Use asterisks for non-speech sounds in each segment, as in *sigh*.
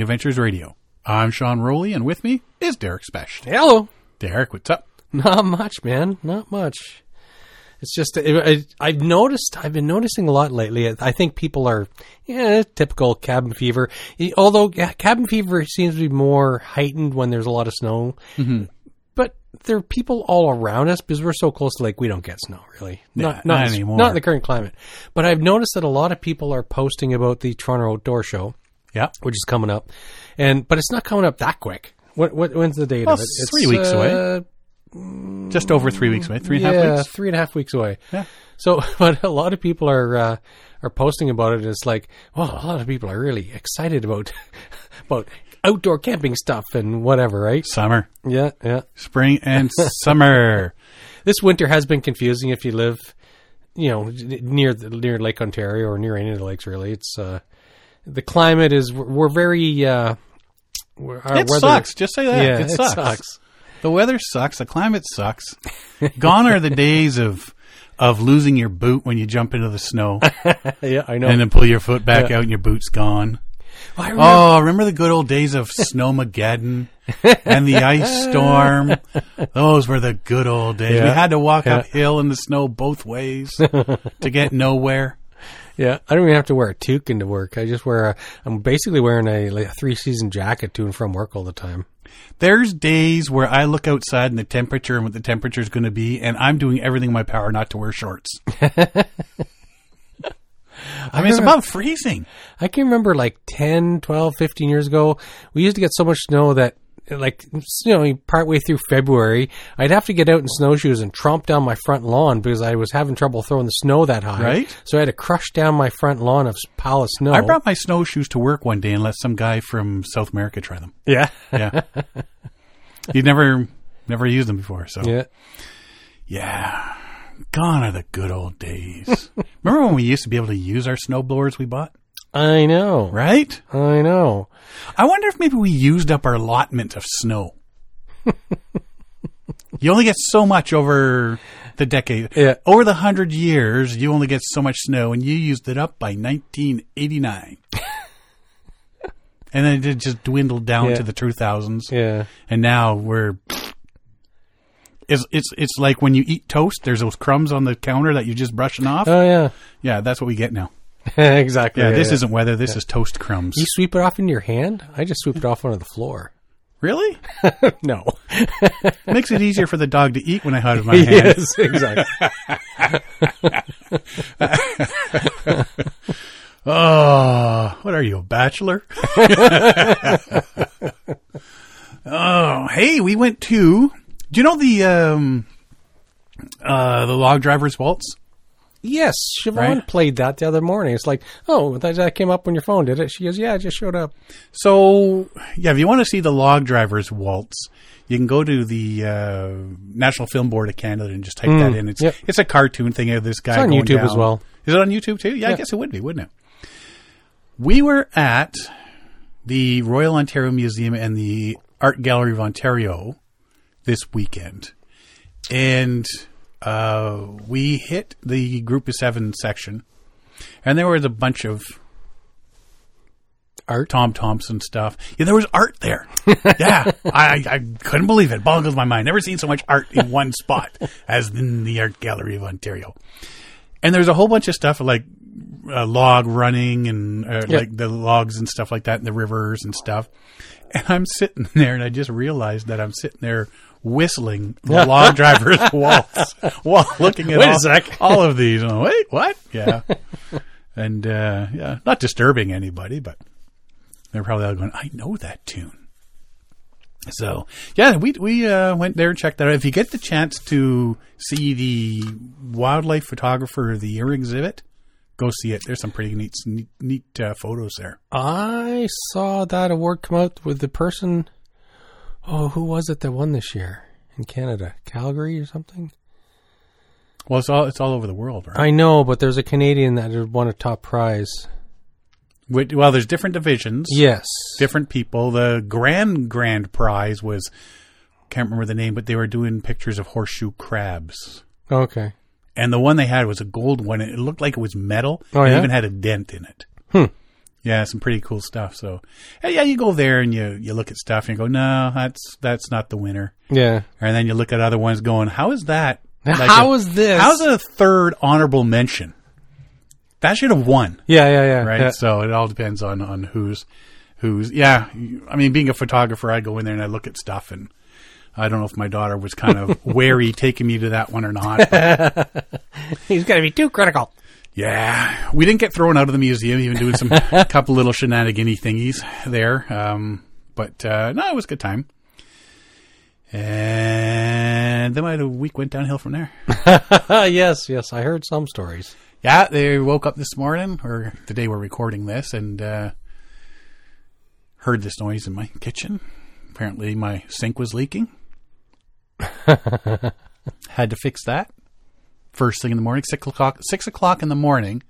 Adventures Radio. I'm Sean Rowley, and with me is Derek Specht. Hello. Derek, what's up? Not much, man. Not much. It's just I, I've noticed. I've been noticing a lot lately. I think people are, yeah, typical cabin fever. Although yeah, cabin fever seems to be more heightened when there's a lot of snow. Mm-hmm. But there are people all around us because we're so close to lake. We don't get snow really. Yeah, not, not anymore. Not in the current climate. But I've noticed that a lot of people are posting about the Toronto Outdoor Show, Yeah. which is coming up, and but it's not coming up that quick. What, what when's the date Well, of it? it's three weeks away. uh, Just over three weeks away. Three and a half yeah, weeks. three and a half weeks away. Yeah. So, *laughs* but a lot of people are uh, are posting about it. It's like, well, a lot of people are really excited about *laughs* about outdoor camping stuff and whatever, right? Summer, Yeah, yeah. spring, and *laughs* summer. This winter has been confusing if you live, you know, near the, near Lake Ontario or near any of the lakes. Really, it's uh, the climate is we're, we're very. Uh, we're, It weather- sucks. Just say that. Yeah, it, sucks. sucks. The weather sucks. The climate sucks. Gone are the days of of losing your boot when you jump into the snow *laughs* yeah, I know. and then pull your foot back Yeah. out and your boot's gone. I remember- Oh, remember the good old days of Snowmageddon and the ice storm? *laughs* Those were the good old days. We had to walk Yeah. uphill in the snow both ways to get nowhere. Yeah, I don't even have to wear a toque into work. I just wear a. I'm basically wearing a, like a three season jacket to and from work all the time. There's days where I look outside and the temperature and what the temperature is going to be, and I'm doing everything in my power not to wear shorts. *laughs* I mean, it's about freezing. I can remember like 10, 12, 15 years ago, we used to get so much snow that, like, you know, partway through February, I'd have to get out in snowshoes and tromp down my front lawn because I was having trouble throwing the snow that high. Right. So I had to crush down my front lawn of pile of snow. I brought my snowshoes to work one day and let some guy from South America try them. yeah. Yeah. *laughs* You'd never, never used them before, so. yeah. Yeah. Gone are the good old days. *laughs* Remember when we used to be able to use our snow blowers we bought? I know. Right? I know. I wonder if maybe we used up our allotment of snow. *laughs* you only get so much over the decade. Yeah. Over the hundred years, you only get so much snow, and you used it up by 1989. and then it just dwindled down Yeah. to the 2000s. Yeah. and now we're it's it's it's like when you eat toast there's those crumbs on the counter that you're just brushing off Oh, yeah. yeah that's what we get now *laughs* exactly. yeah, this isn't weather this is toast crumbs You sweep it off in your hand? I just sweep it off onto the floor. really *laughs* No. *laughs* makes it easier for the dog to eat when i have it in my hand yes, exactly. oh what are you a bachelor oh hey we went to do you know the um uh the log driver's waltz Yes, Siobhan Right. played that the other morning. It's like, oh, that, that came up on your phone, did it? She goes, yeah, it just showed up. So, yeah, if you want to see the log drivers waltz, you can go to the uh, National Film Board of Canada and just type that in. It's yep. it's a cartoon thing of this guy. It's on YouTube as well. Is it on YouTube too? Yeah, I guess it would be, wouldn't it? We were at the Royal Ontario Museum and the Art Gallery of Ontario this weekend, and uh, we hit the Group of Seven section, and there was a bunch of Art? Tom Thomson stuff. Yeah, there was art there. *laughs* yeah, I, I couldn't believe it. Boggles my mind. Never seen so much art in one spot as in the Art Gallery of Ontario. And there's a whole bunch of stuff like uh, log running and uh, Yeah. like the logs and stuff like that in the rivers and stuff. And I'm sitting there, and I just realized that I'm sitting there whistling the log driver's *laughs* waltz while looking at all, all of these. And Wait, what? Yeah. and uh, yeah, not disturbing anybody, but they're probably all going, I know that tune. So yeah, we we uh, went there and checked that out. If you get the chance to see the wildlife photographer of the year exhibit, go see it. There's some pretty neat neat, neat uh, photos there. I saw that award come out with the person. Oh, who was it that won this year in Canada? Calgary or something? Well, it's all it's all over the world, right? I know, but there's a Canadian that won a top prize. Well, there's different divisions. Yes. different people. The grand grand prize was can't remember the name, but they were doing pictures of horseshoe crabs. Okay. And the one they had was a gold one. and It looked like it was metal. Oh, yeah? even had a dent in it. Hmm. Yeah, some pretty cool stuff. So, yeah, you go there and you you look at stuff and you go, no, that's that's not the winner. Yeah. And then you look at other ones, going, how is that? How a- is this? How's a third honorable mention? That should have won, Yeah, yeah, yeah. right? Yeah. So it all depends on on who's who's. Yeah, I mean, being a photographer, I go in there and I look at stuff and. I don't know if my daughter was kind of *laughs* wary taking me to that one or not. but *laughs* He's going to be too critical. Yeah, we didn't get thrown out of the museum, even doing some *laughs* couple little shenanigan thingies there. Um, but uh, no, it was a good time. And then my week went downhill from there. yes, yes. I heard some stories. Yeah, they woke up this morning, or the day we're recording this, and uh, heard this noise in my kitchen. Apparently, my sink was leaking. *laughs* Had to fix that first thing in the morning, six o'clock. Six o'clock in the morning,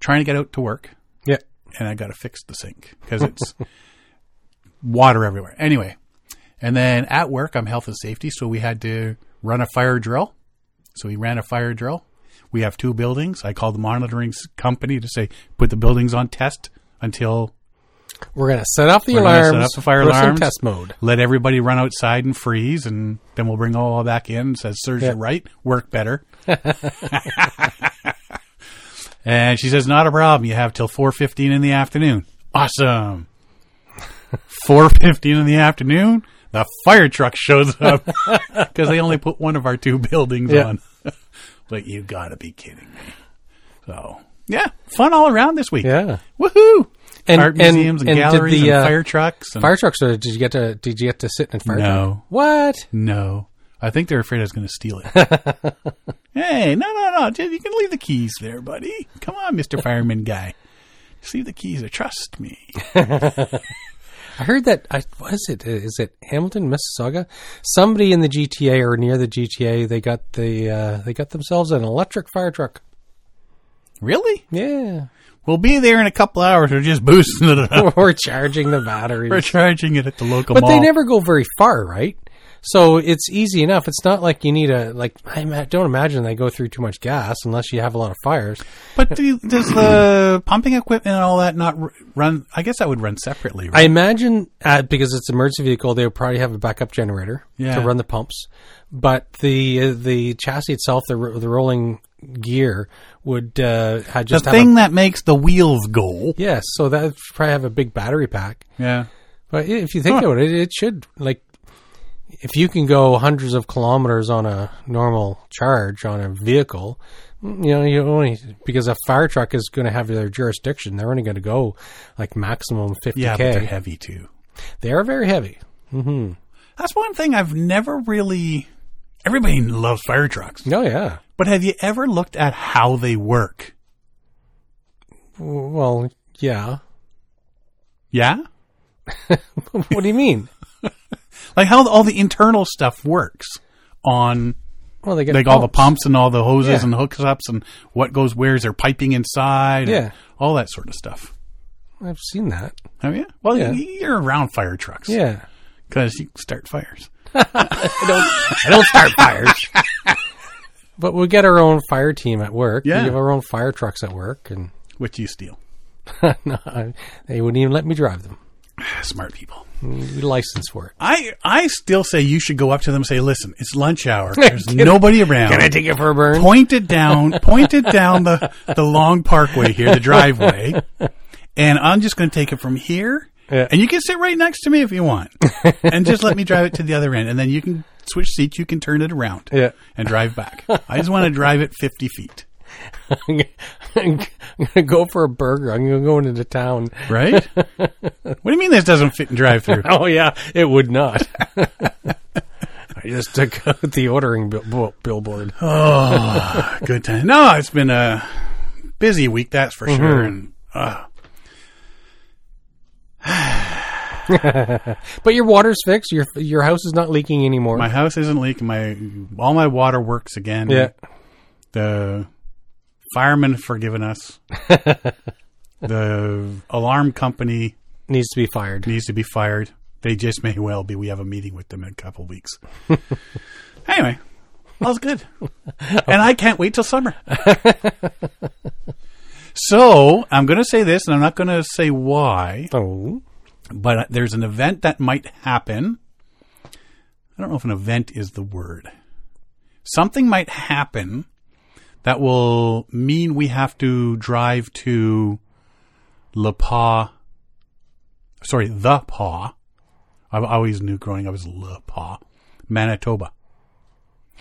trying to get out to work. Yeah. and I got to fix the sink because it's *laughs* water everywhere. Anyway, and then at work, I'm health and safety, so we had to run a fire drill. So we ran a fire drill. We have two buildings. I called the monitoring company to say put the buildings on test until We're going to set off the We're gonna set alarms. up the fire alarms. test mode. let everybody run outside and freeze, and then we'll bring all back in. Says, "Serves Yeah. you right. Work better." *laughs* and she says, "Not a problem. You have till four fifteen in the afternoon." Awesome. *laughs* Four fifteen in the afternoon, the fire truck shows up *laughs* because they only put one of our two buildings Yeah. on. but you got to be kidding me. So yeah, fun all around this week. Yeah. Woohoo! And- Art museums and, and galleries the, and uh, fire trucks. And Fire trucks. Or did you get to? Did you get to sit in a fire truck? No. What? No. I think they're afraid I was going to steal it. *laughs* hey, no, no, no. You can leave the keys there, buddy. Come on, Mr. *laughs* Fireman guy. Just leave the keys there. Trust me. *laughs* I heard that. I what is it? Is it Hamilton, Mississauga? Somebody in the GTA or near the GTA, they got the uh, they got themselves an electric fire truck. Really? Yeah, We'll be there in a couple hours. We're just boosting it up. *laughs* we're charging the batteries, We're charging it at the local but mall. they never go very far, right? So it's easy enough. It's not like you need a like. I don't imagine they go through too much gas unless you have a lot of fires. But do you, does the *clears throat* pumping equipment and all that not run? I guess that would run separately, I imagine uh, because it's an emergency vehicle, they would probably have a backup generator Yeah. to run the pumps. But the uh, the chassis itself, the the rolling gear, would uh, the just have thing A, that makes the wheels go. yes, so that probably have a big battery pack. Yeah. But if you think Huh. about it, it should like if you can go hundreds of kilometers on a normal charge on a vehicle. You know, you only because a fire truck is going to have their jurisdiction. They're only going to go like maximum fifty Yeah, but they're heavy too. They are very heavy. hmm That's one thing I've never really. Everybody loves fire trucks. Oh yeah. But have you ever looked at how they work? Well, yeah. Yeah? *laughs* what do you mean? *laughs* Like how all the internal stuff works on Well, they get like all the pumps. pumps and all the hoses Yeah. and hookups and what goes where is there piping inside Yeah. all that sort of stuff. I've seen that. Have you? Well, Yeah. you- you're around fire trucks. Yeah. Because you start fires. *laughs* I don't start fires. But we get our own fire team at work. Yeah. We have our own fire trucks at work, and *laughs* Which you steal. no, I- they wouldn't even let me drive them. *sighs* Smart people. We license for it. I I still say you should go up to them and say, listen, it's lunch hour. *laughs* There's nobody around. Can I take it for a burn? point it down, *laughs* point it down the, the long parkway here, the driveway, and I'm just going to take it from here. Yeah. And you can sit right next to me if you want, and just let me drive it to the other end, and then you can switch seats. You can turn it around, Yeah. and drive back. I just want to drive it 50 feet, *laughs* I'm gonna go for a burger. I'm gonna go into the town. right? *laughs* what do you mean this doesn't fit in drive-through? *laughs* Oh yeah, it would not. I just took out the ordering bill- bill- billboard. Oh, *sighs* good time. No, it's been a busy week, that's for sure. And *sighs* *sighs* uh, *laughs* But your water's fixed. Your your house is not leaking anymore. my house isn't leaking. My all my water works again. yeah. the firemen have forgiven us. *laughs* the alarm company Needs to be fired. needs to be fired. They just may well be. We have a meeting with them in a couple weeks. *laughs* anyway, all's good, and I can't wait till summer. So I'm going to say this, and I'm not going to say why, Oh, but there's an event that might happen. I don't know if an event is the word. Something might happen that will mean we have to drive to Le Pas. Sorry, the Pas. I've always knew growing up as Le Pas, Manitoba,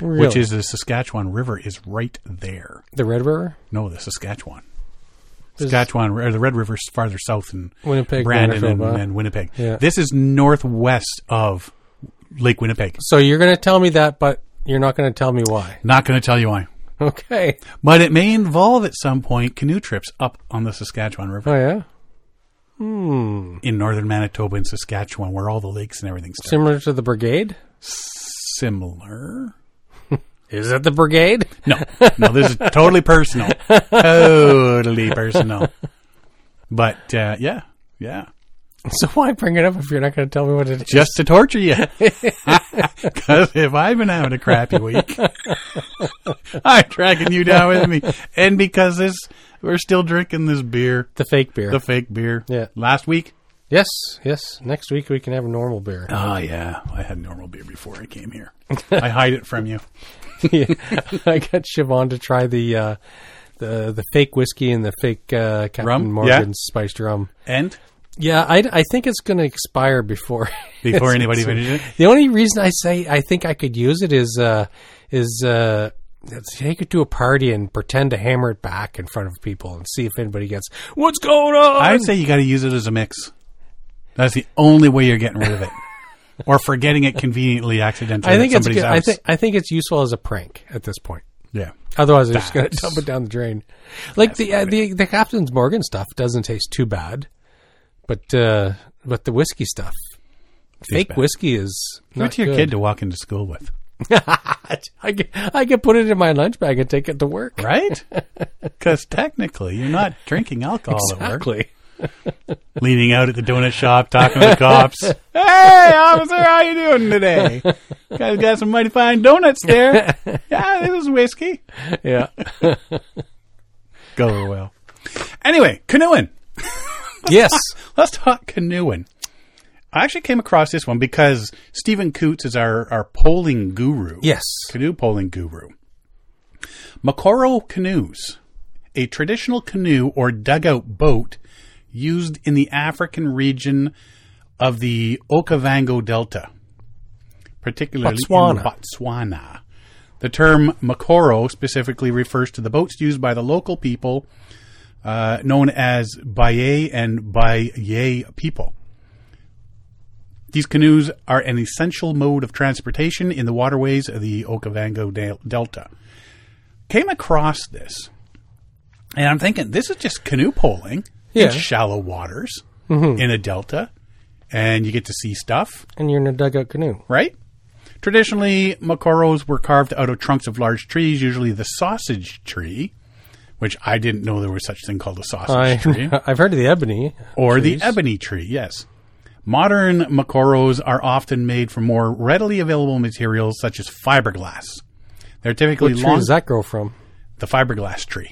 really? which is the Saskatchewan River is right there. the Red River, No, the Saskatchewan. Saskatchewan, or the Red River's farther south than Winnipeg, Brandon and, and Winnipeg. Yeah. This is northwest of Lake Winnipeg. So you're going to tell me that, but you're not going to tell me why. Not going to tell you why. Okay. But it may involve at some point canoe trips up on the Saskatchewan River Oh yeah. Hmm. in northern Manitoba and Saskatchewan, where all the lakes and everything start. Similar to the brigade. Similar. Is it the brigade? No, *laughs* no, this is totally personal. Totally personal. But uh, yeah, yeah. So why bring it up if you're not going to tell me what it is? just to torture you. *laughs* Because if I've been having a crappy week, *laughs* I'm dragging you down with me. And because this, we're still drinking this beer, The fake beer. the fake beer. Yeah. Last week. yes, yes. Next week we can have a normal beer. Oh yeah, I had normal beer before I came here. *laughs* I hide it from you. *laughs* Yeah. I got Siobhan to try the uh, the the fake whiskey and the fake uh, Captain Rum? Morgan Yeah. spiced rum. And Yeah, I, I think it's going to expire before *laughs* before anybody finishes it, The only reason I say I think I could use it is uh, is uh, take it to a party and pretend to hammer it back in front of people and see if anybody gets what's going on. I'd say you got to use it as a mix. That's the only way you're getting rid of it, *laughs* or forgetting it conveniently accidentally. I think it's somebody's good. I think I think it's useful as a prank at this point. yeah. Otherwise, they're just going *laughs* to dump it down the drain. Like the, uh, the the Captain's Morgan stuff doesn't taste too bad, but uh, but the whiskey stuff, fake bad. whiskey is Give it not to your good. kid to walk into school with, *laughs* I can, I can put it in my lunch bag and take it to work. right? Because technically, you're not drinking alcohol at work. Exactly. *laughs* leaning out at the donut shop, talking to the cops. *laughs* hey, officer, how you doing today? *laughs* Guys got some mighty fine donuts there. Yeah, this is whiskey. Yeah. Go well. Anyway, canoeing. yes. Let's talk canoeing. I actually came across this one because Stephen Coots is our, our poling guru. Yes. Canoe poling guru. Mokoro canoes, a traditional canoe or dugout boat used in the African region of the Okavango Delta, particularly Botswana. in Botswana. The term Mokoro specifically refers to the boats used by the local people uh, known as Baye and Baye people. These canoes are an essential mode of transportation in the waterways of the Okavango Del- Delta. Came across this, and I'm thinking this is just canoe poling Yeah. in shallow waters mm-hmm. in a delta, and you get to see stuff, And you're in a dugout canoe. right? Traditionally, mokoros were carved out of trunks of large trees, usually the sausage tree, which I didn't know there was such thing called a sausage I, tree. *laughs* I've heard of the ebony. or trees. the ebony tree, yes. Modern mokoros are often made from more readily available materials such as fiberglass. They're typically What tree long. does that grow from? the fiberglass tree.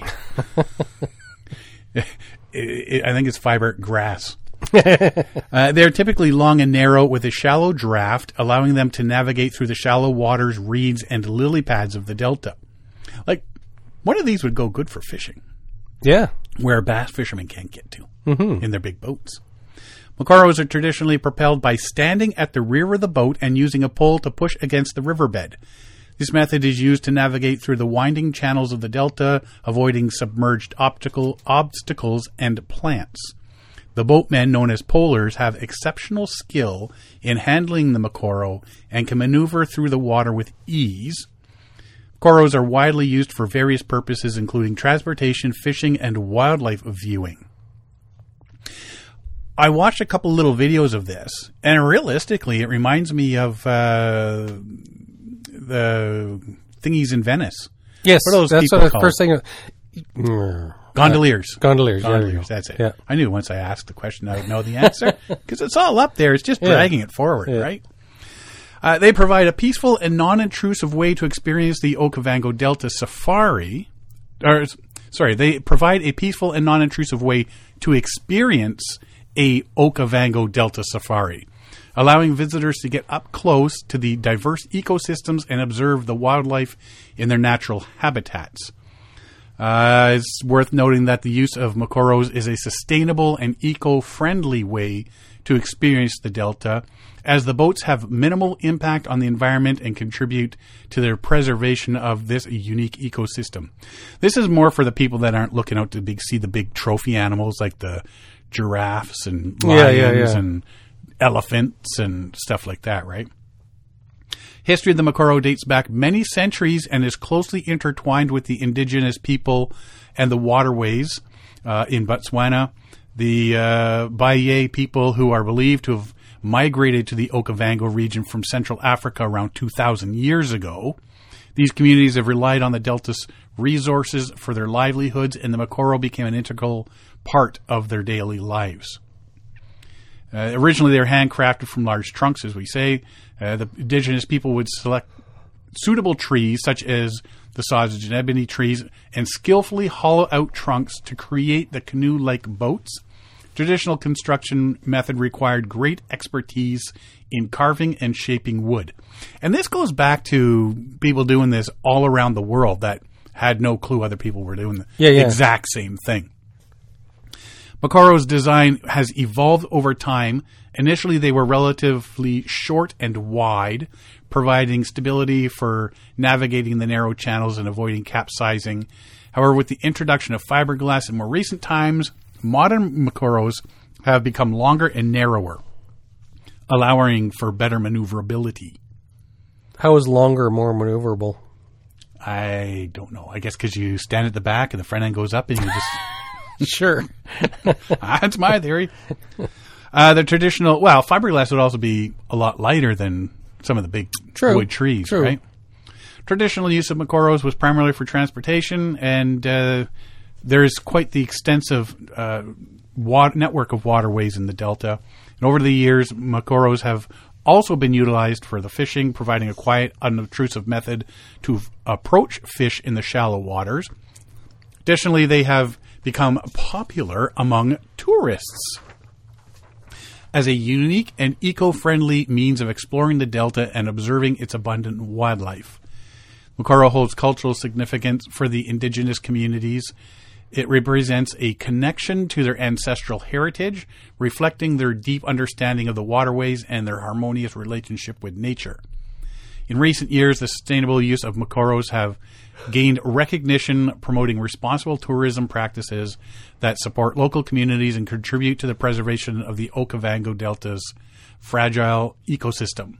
*laughs* *laughs* It- I think it's fiber grass. *laughs* uh, they're typically long and narrow with a shallow draft, allowing them to navigate through the shallow waters, reeds, and lily pads of the delta. Like, one of these would go good for fishing Yeah. where bass fishermen can't get to in their big boats. Mokoros are traditionally propelled by standing at the rear of the boat and using a pole to push against the riverbed. This method is used to navigate through the winding channels of the delta, avoiding submerged optical obstacles and plants. The boatmen, known as polers, have exceptional skill in handling the Mokoro and can maneuver through the water with ease. Coros are widely used for various purposes, including transportation, fishing, and wildlife viewing. I watched a couple little videos of this, and realistically, it reminds me of uh, the thingies in Venice. Yes. What are those that's people what the called? first thing. Mm. Gondoliers. Gondoliers. Gondoliers, that's it. Yeah. I knew once I asked the question, I would know the answer *laughs* because it's all up there. It's just dragging it forward, Yeah. right? Uh, they provide a peaceful and non-intrusive way to experience the Okavango Delta safari, or sorry, they provide a peaceful and non-intrusive way to experience a Okavango Delta safari, allowing visitors to get up close to the diverse ecosystems and observe the wildlife in their natural habitats. Uh, it's worth noting that the use of Mokoros is a sustainable and eco-friendly way to experience the delta, as the boats have minimal impact on the environment and contribute to their preservation of this unique ecosystem. This is more for the people that aren't looking out to big, see the big trophy animals like the giraffes and Yeah, lions yeah, yeah. and elephants and stuff like that, right? History of the Mokoro dates back many centuries and is closely intertwined with the indigenous people and the waterways uh, in Botswana. The uh, Baye people, who are believed to have migrated to the Okavango region from Central Africa around 2,000 years ago. These communities have relied on the Delta's resources for their livelihoods, and the Mokoro became an integral part of their daily lives. Uh, originally, they were handcrafted from large trunks, as we say. Uh, the indigenous people would select suitable trees, such as the sausage and ebony trees, and skillfully hollow out trunks to create the canoe like boats. Traditional construction method required great expertise in carving and shaping wood. And this goes back to people doing this all around the world that had no clue other people were doing the Yeah, yeah. exact same thing. Mokoro's design has evolved over time. Initially, they were relatively short and wide, providing stability for navigating the narrow channels and avoiding capsizing. However, with the introduction of fiberglass in more recent times, modern Mokoros have become longer and narrower, allowing for better maneuverability. How is longer more maneuverable? I don't know. I guess because you stand at the back and the front end goes up and you just. *laughs* Sure. *laughs* That's my theory. Uh, the traditional, well, fiberglass would also be a lot lighter than some of the big True. wood trees, True. right? Traditional use of Mokoros was primarily for transportation, and uh, there's quite the extensive uh, wa- network of waterways in the delta. And over the years, Mokoros have also been utilized for the fishing, providing a quiet, unobtrusive method to f- approach fish in the shallow waters. Additionally, they have become popular among tourists as a unique and eco friendly means of exploring the Delta and observing its abundant wildlife. Mokoro holds cultural significance for the indigenous communities. It represents a connection to their ancestral heritage, reflecting their deep understanding of the waterways and their harmonious relationship with nature. In recent years, the sustainable use of Mokoros have gained recognition promoting responsible tourism practices that support local communities and contribute to the preservation of the Okavango Delta's fragile ecosystem.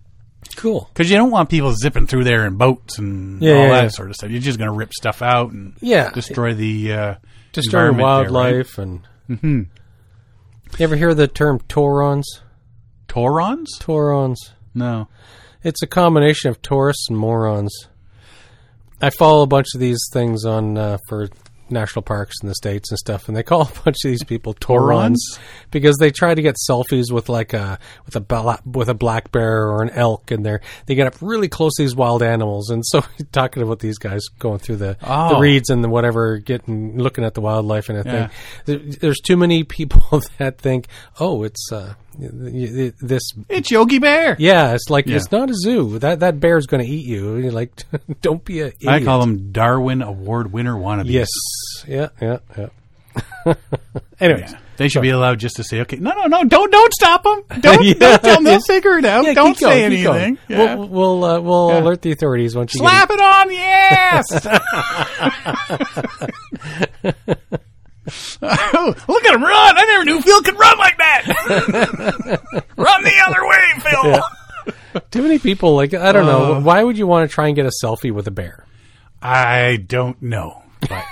Cool. Because you don't want people zipping through there in boats and Yeah, all yeah, that yeah. sort of stuff. You're just going to rip stuff out and Yeah. destroy the uh, Destroy environment there, right? wildlife and. You ever hear the term Taurons? Taurons? Taurons. No. It's a combination of tourists and morons. I follow a bunch of these things on uh, for national parks in the states and stuff, and they call a bunch of these people *laughs* Taurons? because they try to get selfies with like a with a bla- with a black bear or an elk, and they they get up really close to these wild animals. And so, *laughs* talking about these guys going through the the Oh. reeds and the whatever, getting looking at the wildlife and everything. Yeah. There, there's too many people *laughs* that think, oh, it's uh, this It's Yogi Bear. yeah, it's like Yeah. it's not a zoo. That that bear's going to eat you. You're like, *laughs* don't be a. Idiot. I call them Darwin Award winner wannabes. Yes. Yeah. Yeah. Yeah. *laughs* Anyways, Yeah. They should be allowed just to say, okay, no, no, no, don't, don't stop them. *laughs* Don't, Yeah. don't tell them. They'll figure it out. yeah, don't say going. anything. Yeah. We'll we'll, uh, we'll Yeah. alert the authorities once you Slap it on the ass. *laughs* Look at him run! I never knew Phil could run like that. *laughs* run the other way, Phil. get too many people. Like I don't know. Uh. Why would you want to try and get a selfie with a bear? I don't know, but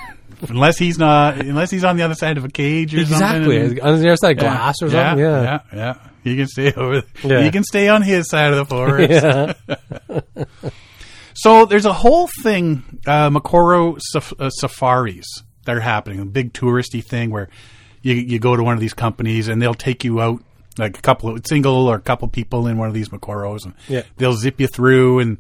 unless he's not, unless he's on the other side of a cage or Exactly something. on the other side of Yeah. glass or Yeah, something. Yeah. yeah, yeah. You can stay over. Yeah. You can stay on his side of the forest. Yeah. *laughs* So there's a whole thing, uh, Mokoro saf- uh, safaris that are happening, a big touristy thing where you you go to one of these companies and they'll take you out like a couple of single or a couple people in one of these Mokoros and Yeah. they'll zip you through and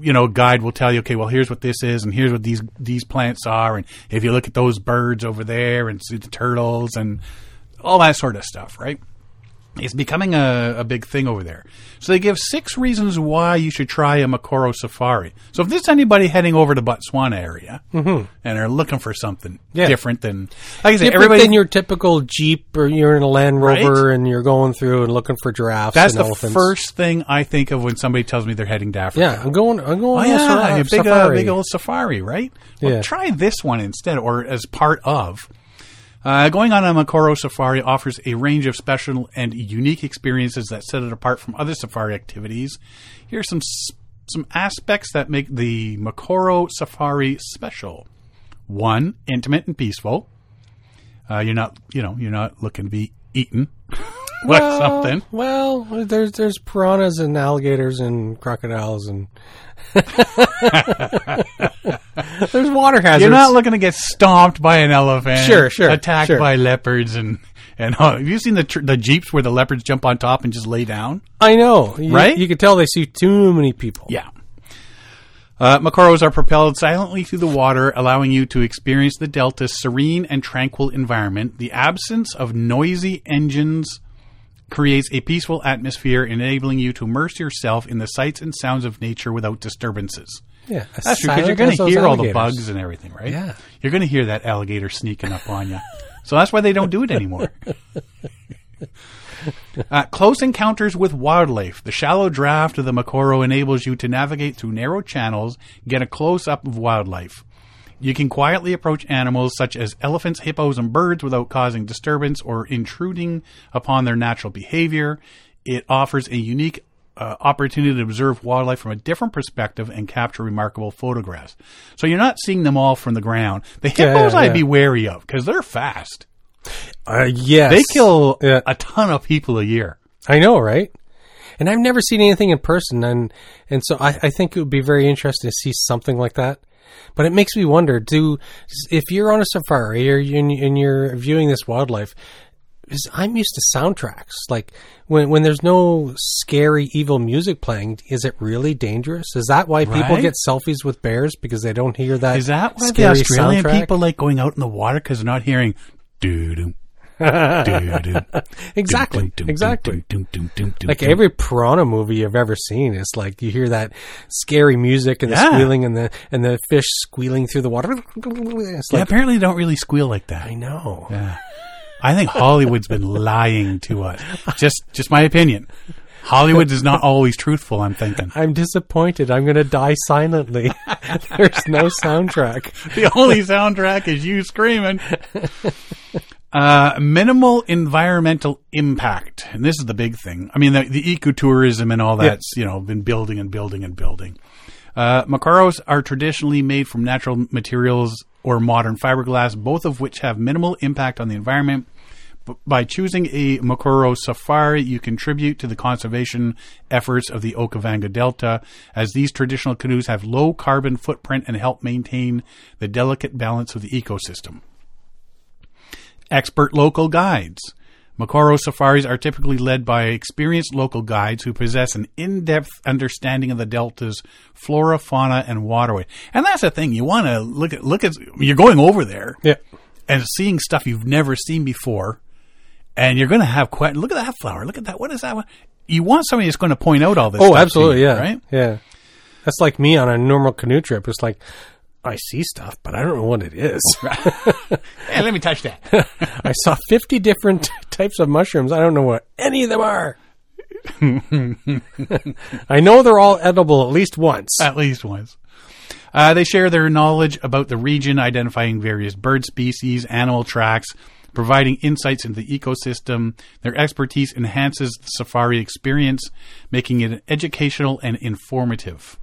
you know, a guide will tell you, okay, well, here's what this is, and here's what these these plants are, and if you look at those birds over there, and see the turtles, and all that sort of stuff, right? It's becoming a, a big thing over there. So they give six reasons why you should try a Mokoro safari. So if there's anybody heading over to Botswana area and are looking for something Mm-hmm. Yeah. different than, like I said, Different than your typical Jeep or you're in a Land Rover Right. and you're going through and looking for giraffes That's the elephants. first thing I think of when somebody tells me they're heading to Africa. Yeah, I'm going. I'm Oh going. yeah, a big, uh, big old safari, right? Well, Yeah. try this one instead, or as part of. Uh, going on a Mokoro safari offers a range of special and unique experiences that set it apart from other safari activities. Here are some some aspects that make the Mokoro safari special. One, intimate and peaceful. Uh, you're not, you know, you're not looking to be eaten *laughs* like well, something. Well, there's there's piranhas and alligators and crocodiles and *laughs* *laughs* there's water hazards. You're not looking to get stomped by an elephant. Sure, sure, Attacked sure. by leopards and and uh, have you seen the tr- the jeeps where the leopards jump on top and just lay down? I know, You- Right? You can tell they see too many people. Yeah. Uh, Mokoros are propelled silently through the water, allowing you to experience the delta's serene and tranquil environment. The absence of noisy engines creates a peaceful atmosphere, enabling you to immerse yourself in the sights and sounds of nature without disturbances. Yeah. That's true because you're going to hear all the bugs and everything, right? Yeah. You're going to hear that alligator sneaking up on you. So that's why they don't do it anymore. *laughs* Uh, close encounters with wildlife. The shallow draft of the Mokoro enables you to navigate through narrow channels, get a close up of wildlife. You can quietly approach animals such as elephants, hippos, and birds without causing disturbance or intruding upon their natural behavior. It offers a unique uh, opportunity to observe wildlife from a different perspective and capture remarkable photographs. So you're not seeing them all from the ground. The hippos yeah, I'd be wary of because they're fast. Uh, yes, They kill Yeah. a ton of people a year. I know, right? And I've never seen anything in person, and and so I, I think it would be very interesting to see something like that. But it makes me wonder: Do if you're on a safari or you, and you're viewing this wildlife, is I'm used to soundtracks. Like when when there's no scary evil music playing, is it really dangerous? Is that why people get selfies with bears because they don't hear that? Is that why the Australian soundtrack? people like going out in the water because they're not hearing doo *laughs* Exactly, exactly. Like every piranha movie you've ever seen, it's like you hear that scary music and the squealing and the and the fish squealing through the water. It's Yeah, like apparently they don't really squeal like that. I know. Yeah. I think Hollywood's been lying to us. Just just my opinion. Hollywood is not always truthful, I'm thinking. I'm disappointed. I'm going to die silently. *laughs* There's no soundtrack. The only soundtrack is you screaming. Uh, minimal environmental impact. And this is the big thing. I mean, the, the ecotourism and all that's, you know, been building and building and building. Uh, Mokoros are traditionally made from natural materials or modern fiberglass, both of which have minimal impact on the environment. By choosing a Mokoro safari, you contribute to the conservation efforts of the Okavango Delta, as these traditional canoes have low carbon footprint and help maintain the delicate balance of the ecosystem. Expert local guides. Mokoro safaris are typically led by experienced local guides who possess an in-depth understanding of the delta's flora, fauna, and waterway. And that's the thing. You want to look at look at you're going over there Yeah. and seeing stuff you've never seen before, and you're going to have quite look at that flower. Look at that. What is that one? You want somebody that's going to point out all this. Oh, absolutely. you, Yeah. Right. Yeah. That's like me on a normal canoe trip. It's like I see stuff, but I don't know what it is. *laughs* *laughs* Hey, let me touch that. *laughs* I saw 50 different types of mushrooms. I don't know what any of them are. I know they're all edible at least once. At least once. Uh, they share their knowledge about the region, identifying various bird species, animal tracks, providing insights into the ecosystem. Their expertise enhances the safari experience, making it educational and informative.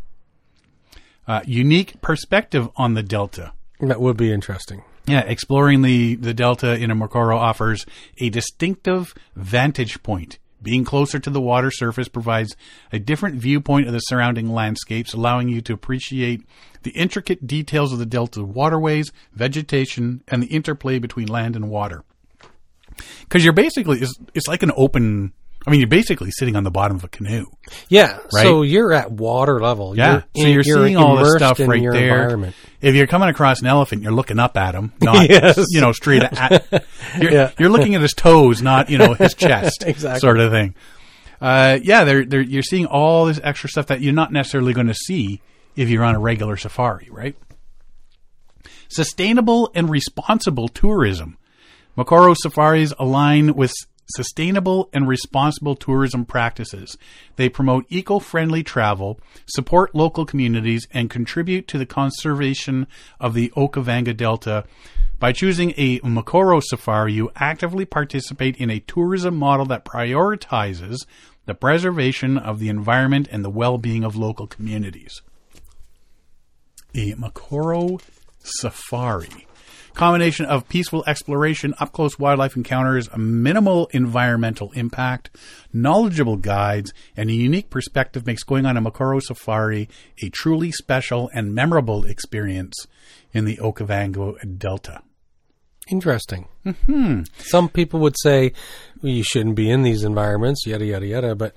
Uh, unique perspective on the Delta. That would be interesting. Yeah, exploring the, the Delta in a Mokoro offers a distinctive vantage point. Being closer to the water surface provides a different viewpoint of the surrounding landscapes, allowing you to appreciate the intricate details of the Delta waterways, vegetation, and the interplay between land and water. Because you're basically, it's, it's like an open, I mean, you're basically sitting on the bottom of a canoe. Yeah. Right? So you're at water level. Yeah. You're, so you're, seeing all the immersed stuff in right your there. If you're coming across an elephant, you're looking up at him, *laughs* not Yes. you know straight at. *laughs* You're, Yeah. you're looking at his toes, not you know his *laughs* chest, Exactly. sort of thing. Uh, yeah, they're, they're, you're seeing all this extra stuff that you're not necessarily going to see if you're on a regular safari, right? Sustainable and responsible tourism. Mokoro safaris align with sustainable and responsible tourism practices. They promote eco friendly travel, support local communities, and contribute to the conservation of the Okavango Delta. By choosing a Mokoro safari, you actively participate in a tourism model that prioritizes the preservation of the environment and the well being of local communities. A Mokoro safari combination of peaceful exploration, up close wildlife encounters, minimal environmental impact, knowledgeable guides, and a unique perspective makes going on a Mokoro safari a truly special and memorable experience in the Okavango Delta. Interesting. Mm-hmm. Some people would say well, you shouldn't be in these environments, yada yada yada. But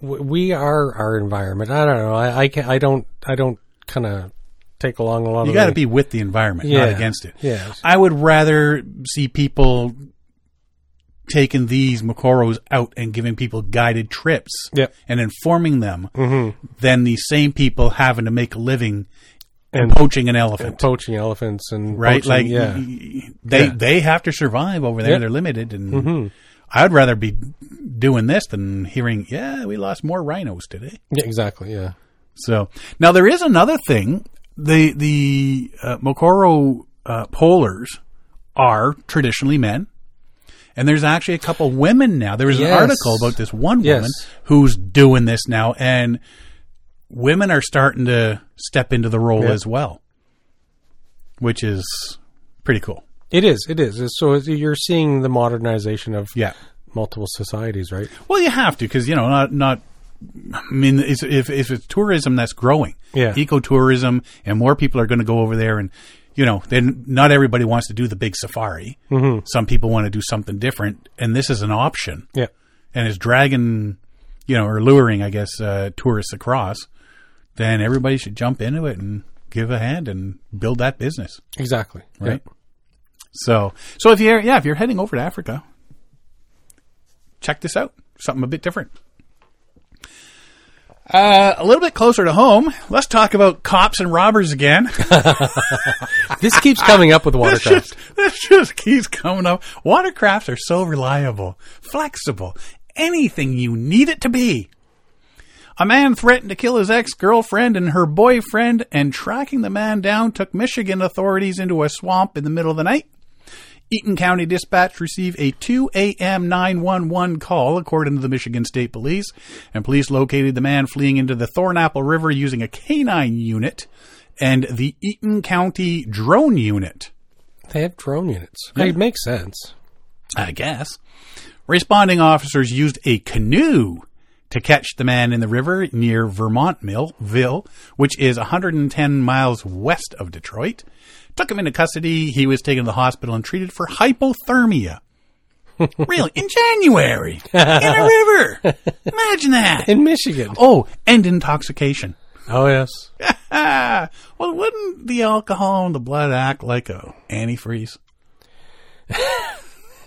w- we are our environment. I don't know. I I, can, I don't I don't kind of take along a lot You got to be with the environment, Yeah. not against it. Yes. I would rather see people taking these Mokoros out and giving people guided trips Yep. and informing them Mm-hmm. than the same people having to make a living and, And- poaching an elephant. poaching elephants and right? poaching- like yeah, they Yeah. they have to survive over there. Yep. They're limited, and Mm-hmm. I'd rather be doing this than hearing, "Yeah, we lost more rhinos today." yeah, exactly. Yeah. So now there is another thing. The the uh, Mokoro uh, polers are traditionally men, and there's actually a couple women now. There was an article about this one Yes. woman who's doing this now, and women are starting to step into the role Yeah. as well, which is pretty cool. It is. It is. So you're seeing the modernization of Yeah. multiple societies, right? Well, you have to because you know not not. I mean, it's, if if it's tourism that's growing, Yeah. ecotourism, and more people are going to go over there, and you know, then not everybody wants to do the big safari. Mm-hmm. Some people want to do something different, and this is an option, Yeah. and is dragging, you know, or luring, I guess, uh, tourists across. Then everybody should jump into it and give a hand and build that business, Exactly. right? So, so if you're yeah, if you're heading over to Africa, check this out. Something a bit different. Uh, a little bit closer to home, let's talk about cops and robbers again. *laughs* This keeps coming up with *laughs* this, watercraft. just, this just keeps coming up. Watercrafts are so reliable, flexible, anything you need it to be. A man threatened to kill his ex girlfriend and her boyfriend, and tracking the man down took Michigan authorities into a swamp in the middle of the night. Eaton County Dispatch received a 2 a.m. 911 call, according to the Michigan State Police, and police located the man fleeing into the Thornapple River using a canine unit and the Eaton County drone unit. They have drone units. It makes sense. I guess. Responding officers used a canoe to catch the man in the river near Vermontville, which is 110 miles west of Detroit. Took him into custody. He was taken to the hospital and treated for hypothermia. *laughs* really? In January? in a river? Imagine that. In Michigan. Oh, and intoxication. Oh, yes. *laughs* Well, wouldn't the alcohol in the blood act like a antifreeze? *laughs*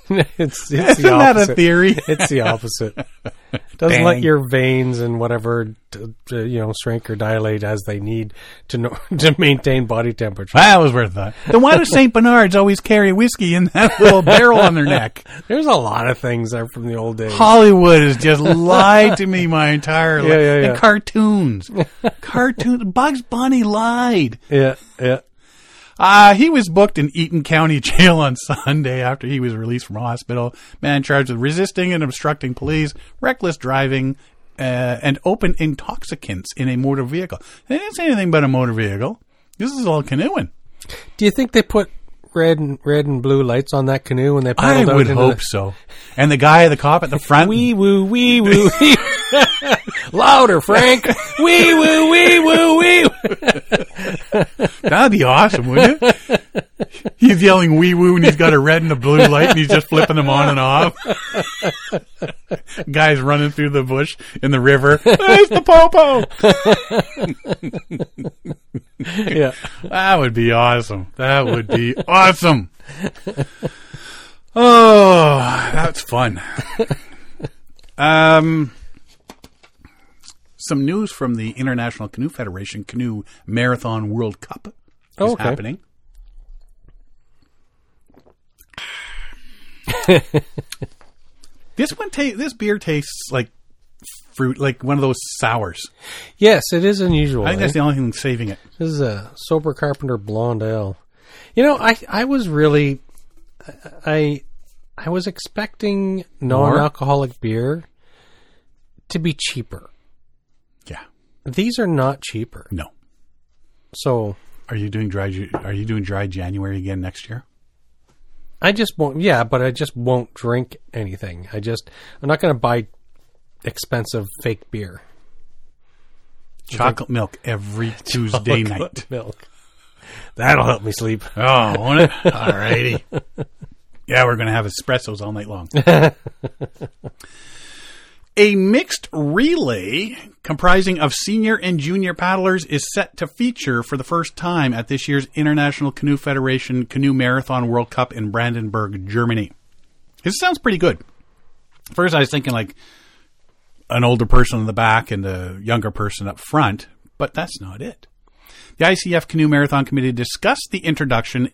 *laughs* it's, it's the Isn't that a theory? It's the opposite. *laughs* Doesn't Bang. let your veins and whatever t- t- you know shrink or dilate as they need to know, *laughs* to maintain body temperature. That was worth that. Then why do St. Bernards always carry whiskey in that little barrel on their neck? There's a lot of things there from the old days. Hollywood has just lied to me my entire life. Yeah, yeah, yeah. And cartoons. cartoons. Bugs Bunny lied. Yeah, yeah. Uh, he was booked in Eaton County *laughs* Jail on Sunday after he was released from hospital. Man charged with resisting and obstructing police, reckless driving, uh, and open intoxicants in a motor vehicle. They didn't say anything about a motor vehicle. This is all canoeing. Do you think they put red and red and blue lights on that canoe when they I paddled out I would into hope the- so. And the guy, the cop at the front, Wee woo, wee woo. wee- *laughs* *laughs* Louder, Frank. Wee woo, wee woo, wee. That'd be awesome, wouldn't it? *laughs* He's yelling wee woo and he's got a red and a blue light and he's just flipping them on and off. *laughs* Guys running through the bush in the river. *laughs* There's the popo. yeah. That would be awesome. That would be awesome. Oh, that's fun. Um, some news from the International Canoe Federation Canoe Marathon World Cup Oh, okay. happening. *laughs* this one ta- this beer tastes like fruit, like one of those sours. Yes, it is unusual. I think eh? that's the only thing saving it. This is a sober carpenter blonde ale. You know, I I was really I I was expecting non-alcoholic beer to be cheaper. Yeah. These are not cheaper. No. So Are you doing dry? Are you doing dry January again next year? I just won't yeah, but I just won't drink anything. I just I'm not going to buy expensive fake beer. Chocolate milk every *laughs* Tuesday night. *laughs* Milk. That'll help me sleep. Oh, won't it? Alrighty. *laughs* Yeah, we're going to have espressos all night long. A mixed relay comprising of senior and junior paddlers is set to feature for the first time at this year's International Canoe Federation Canoe Marathon World Cup in Brandenburg, Germany. This sounds pretty good. First, I was thinking like an older person in the back and a younger person up front, but that's not it. The ICF Canoe Marathon Committee discussed the introduction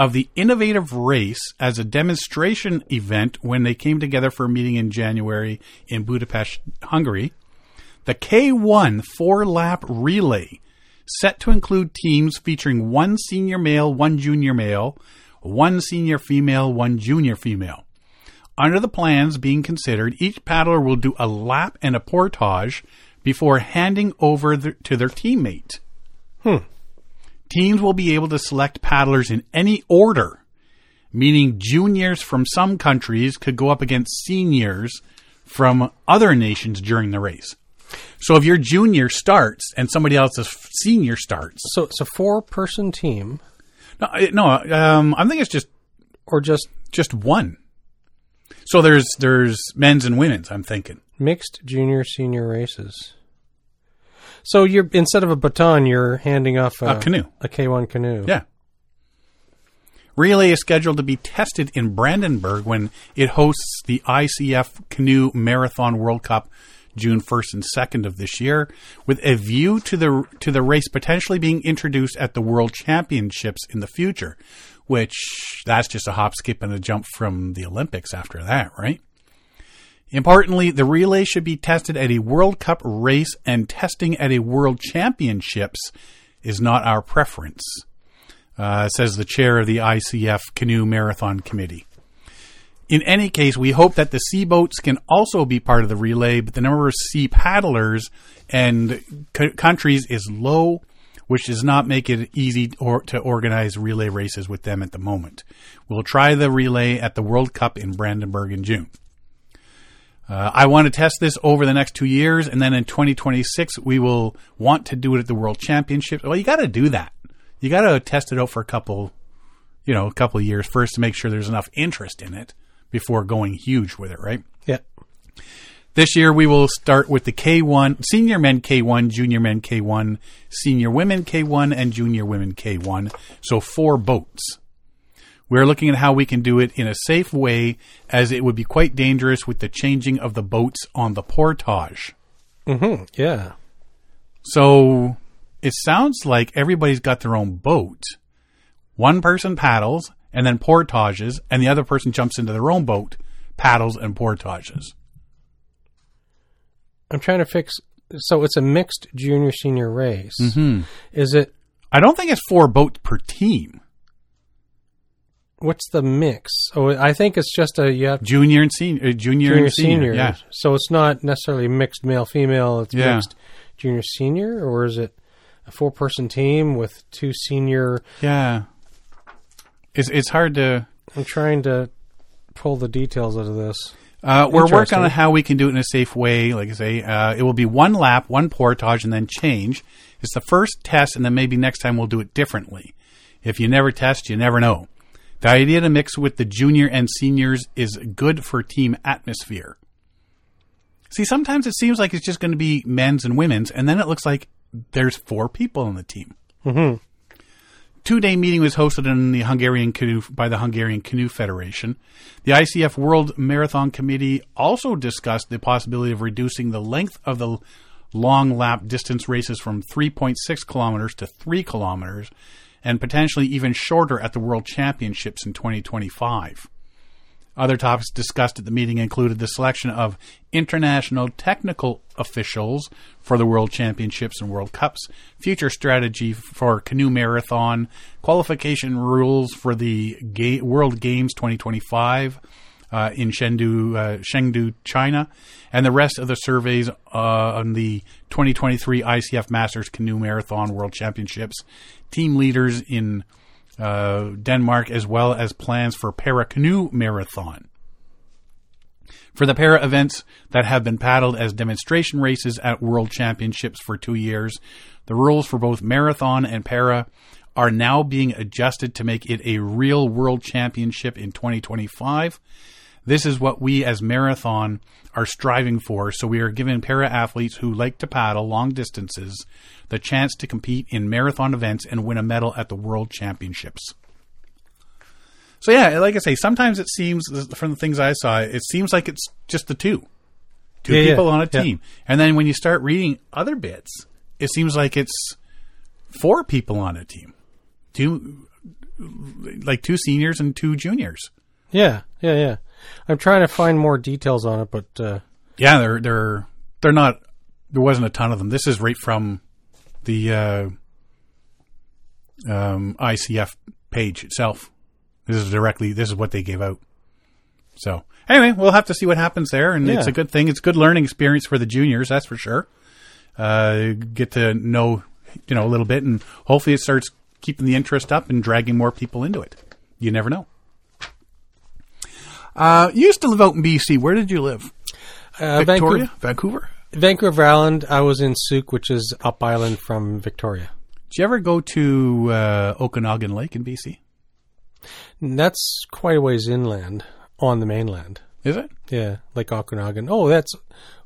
of the innovative race as a demonstration event when they came together for a meeting in January in Budapest, Hungary. The K1 four lap relay, set to include teams featuring one senior male, one junior male, one senior female, one junior female. Under the plans being considered, each paddler will do a lap and a portage before handing over the, to their teammate. Hmm. Teams will be able to select paddlers in any order, meaning juniors from some countries could go up against seniors from other nations during the race. So if your junior starts and somebody else's senior starts, So it's a four person team no, I- no, um, I think it's just or just just one. So there's there's men's and women's. I'm thinking. mixed junior senior races. So you're instead of a baton, you're handing off a, A canoe. a K1 canoe. Yeah. Relay is scheduled to be tested in Brandenburg when it hosts the ICF Canoe Marathon World Cup June 1st and 2nd of this year with a view to the to the race potentially being introduced at the World Championships in the future, which that's just a hop skip and a jump from the Olympics after that, right? Importantly, the relay should be tested at a World Cup race and testing at a World Championships is not our preference uh, says the chair of the ICF Canoe Marathon Committee. In any case, we hope that the sea boats can also be part of the relay, but the number of sea paddlers and c- countries is low, which does not make it easy or, to organize relay races with them at the moment. We'll try the relay at the World Cup in Brandenburg in June. Uh, I want to test this over the next two years, and then in 2026 we will want to do it at the World Championships. Well, you got to do that. You got to test it out for a couple, you know, a couple of years first to make sure there's enough interest in it before going huge with it, right? Yeah. This year we will start with the K1, senior men K1, junior men K1, senior women K1, and junior women K1. So four boats. We're looking at how we can do it in a safe way, as it would be quite dangerous with the changing of the boats on the portage. hmm Yeah. So it sounds like everybody's got their own boat. One person paddles and then portages, and the other person jumps into their own boat, paddles, and portages. I'm trying to fix. So it's a mixed junior senior race. Mm-hmm. Is it? I don't think it's four boats per team. What's the mix? Oh, I think it's just a you have Junior and senior, uh, junior, junior and senior. senior. Yeah, So it's not necessarily mixed male female. It's Yeah. mixed junior senior, or is it a four person team with two senior? yeah. It's it's hard to. I'm trying to pull the details out of this. Uh, we're working on how we can do it in a safe way. Like I say, uh, it will be one lap, one portage, and then change. It's the first test, and then maybe next time we'll do it differently. If you never test, you never know. The idea to mix with the junior and seniors is good for team atmosphere. See, sometimes it seems like it's just going to be men's and women's, and then it looks like there's four people on the team. Mm-hmm. Two-day meeting was hosted in the Hungarian canoe by the Hungarian Canoe Federation. The ICF World Marathon Committee also discussed the possibility of reducing the length of the long lap distance races from 3.6 kilometers to 3 kilometers and potentially even shorter at the World Championships in 2025. Other topics discussed at the meeting included the selection of international technical officials for the World Championships and World Cups, future strategy for canoe marathon, qualification rules for the Ga- World Games 2025 uh, in Chengdu, uh, Chengdu, China, and the rest of the surveys uh, on the 2023 ICF Masters Canoe Marathon World Championships, team leaders in uh, Denmark, as well as plans for Para Canoe Marathon. For the para events that have been paddled as demonstration races at World Championships for two years, the rules for both marathon and para are now being adjusted to make it a real World Championship in 2025. This is what we as marathon are striving for. So we are giving para athletes who like to paddle long distances the chance to compete in marathon events and win a medal at the World Championships. So yeah, like I say, sometimes it seems from the things I saw, it seems like it's just the two, two Yeah, yeah, people on a yeah. team, and then when you start reading other bits, it seems like it's four people on a team, two, like two seniors and two juniors. Yeah, yeah, yeah. I'm trying to find more details on it, but uh, Yeah, they're they're they're not. There wasn't a ton of them. This is right from the uh, um, ICF page itself. This is directly. This is what they gave out. So anyway, we'll have to see what happens there, and it's a good thing. It's a good learning experience for the juniors, that's for sure. Uh, get to know, you know, a little bit, and hopefully it starts keeping the interest up and dragging more people into it. You never know. Uh, you used to live out in BC. Where did you live? uh, Victoria, Vancouver, Vancouver. Island. I was in Sooke, which is up island from Victoria. Did you ever go to uh, Okanagan Lake in BC? That's quite a ways inland on the mainland. Is it? Yeah, like Okanagan. Oh, that's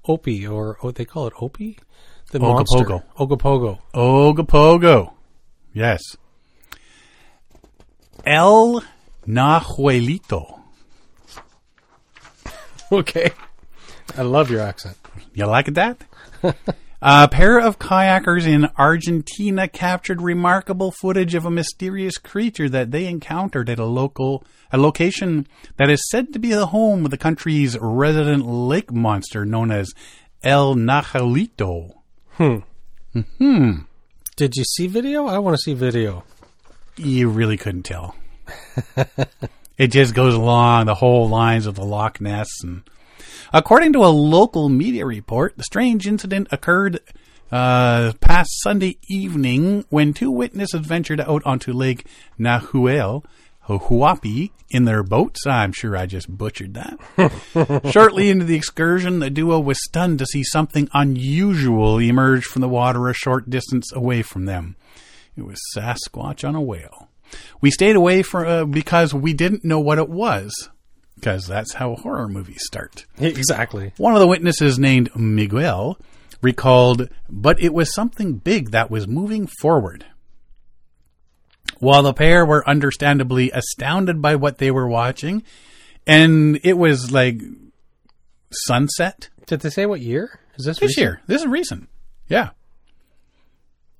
Opie, or what they call it, Opie, the Ogopogo. monster. Ogopogo. Ogopogo. Yes. El Nahuelito. *laughs* Okay. I love your accent. You like that? *laughs* a pair of kayakers in Argentina captured remarkable footage of a mysterious creature that they encountered at a local a location that is said to be the home of the country's resident lake monster known as El Nahuelito. Hmm. Mhm. Did you see video? I want to see video. you really couldn't tell. *laughs* it just goes along the whole lines of the Loch Ness. And according to a local media report, the strange incident occurred uh, past Sunday evening when two witnesses ventured out onto Lake Nahuel. Huapi in their boats. I'm sure I just butchered that. *laughs* Shortly into the excursion, the duo was stunned to see something unusual emerge from the water a short distance away from them. It was Sasquatch on a whale. We stayed away for uh, because we didn't know what it was. Because that's how horror movies start. Exactly. One of the witnesses, named Miguel, recalled, but it was something big that was moving forward. While the pair were understandably astounded by what they were watching, and it was like sunset Did they say what year? Is this this recent? year. This is recent. Yeah.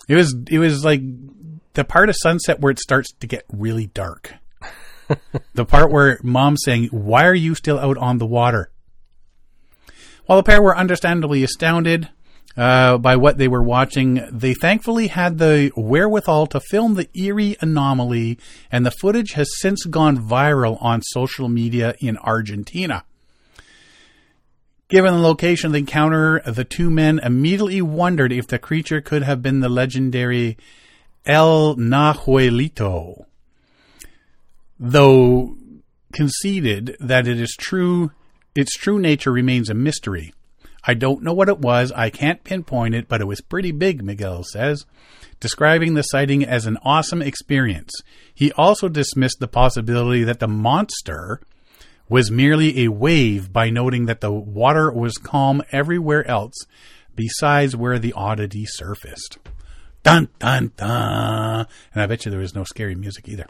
It was it was like the part of sunset where it starts to get really dark. the part where mom's saying, Why are you still out on the water? While the pair were understandably astounded uh, by what they were watching, they thankfully had the wherewithal to film the eerie anomaly, and the footage has since gone viral on social media in Argentina. Given the location of the encounter, the two men immediately wondered if the creature could have been the legendary El Nahuelito, though conceded that it is true its true nature remains a mystery. I don't know what it was, I can't pinpoint it, but it was pretty big, Miguel says, describing the sighting as an awesome experience. He also dismissed the possibility that the monster was merely a wave by noting that the water was calm everywhere else besides where the oddity surfaced. Dun dun dun. And I bet you there was no scary music either.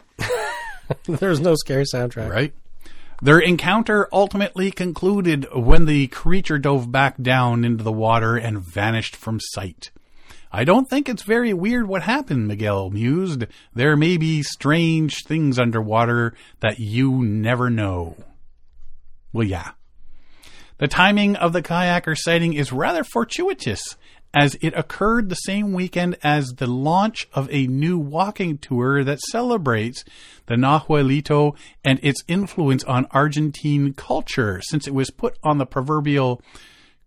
*laughs* There's no scary soundtrack. Right? Their encounter ultimately concluded when the creature dove back down into the water and vanished from sight. I don't think it's very weird what happened, Miguel mused. There may be strange things underwater that you never know. Well, yeah. The timing of the kayaker sighting is rather fortuitous, as it occurred the same weekend as the launch of a new walking tour that celebrates the Nahuelito and its influence on Argentine culture, since it was put on the proverbial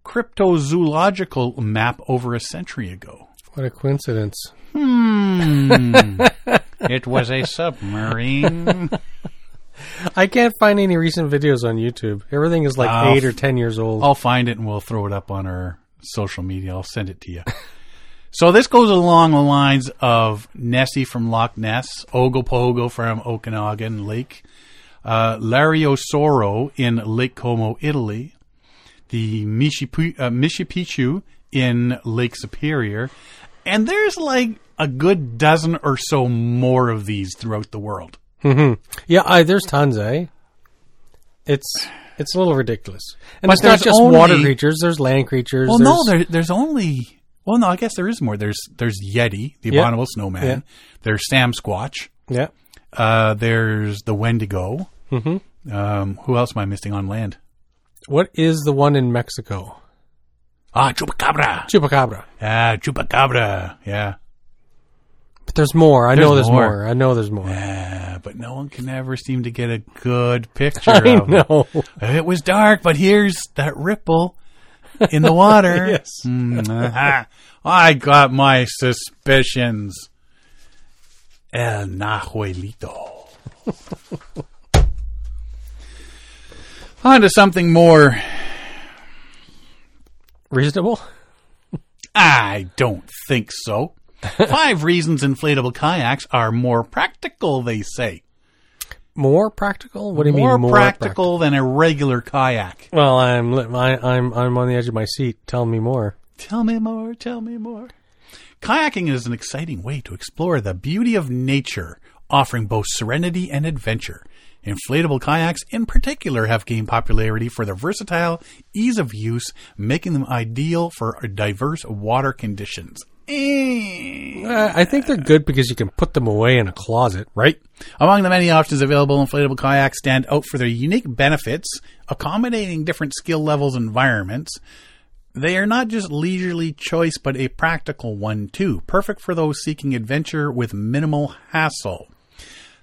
cryptozoological map over a century ago. What a coincidence. Hmm. *laughs* it was a submarine. *laughs* I can't find any recent videos on YouTube. Everything is like I'll eight or ten years old. I'll find it and we'll throw it up on our social media. I'll send it to you. *laughs* so this goes along the lines of Nessie from Loch Ness, Ogopogo from Okanagan Lake, uh, Lariosauro in Lake Como, Italy, the Mishipu- uh, in Lake Superior, and there's like a good dozen or so more of these throughout the world. yeah, I, there's tons, eh? It's it's a little ridiculous. And But it's not there's just water creatures. There's land creatures. Well, there's, no, there, there's only. Well, no, I guess there is more. There's there's Yeti, the Yeah. abominable snowman. Yeah. There's Sam Squatch. yeah. Uh, there's the Wendigo. Mm-hmm. Um, who else am I missing on land? What is the one in Mexico? Ah, Chupacabra. Chupacabra. Ah, Chupacabra. Yeah. But there's more. I There's know there's more. more. I know there's more. Ah, but no one can ever seem to get a good picture *laughs* I of it. know. It was dark, but here's that ripple in the water. *laughs* Yes. Mm, aha. I got my suspicions. El Nahuelito. *laughs* On to something more. Reasonable. I don't think so. *laughs* Five reasons inflatable kayaks are more practical, they say. More practical? What do you more, mean more practical than a regular kayak. Well, I'm I, I'm I'm on the edge of my seat. Tell me more. Tell me more, tell me more. Kayaking is an exciting way to explore the beauty of nature, offering both serenity and adventure. Inflatable kayaks, in particular, have gained popularity for their versatile ease of use, making them ideal for diverse water conditions. Eh. Uh, I think they're good because you can put them away in a closet. Right? Among the many options available, inflatable kayaks stand out for their unique benefits, accommodating different skill levels and environments. They are not just leisurely choice, but a practical one too, perfect for those seeking adventure with minimal hassle.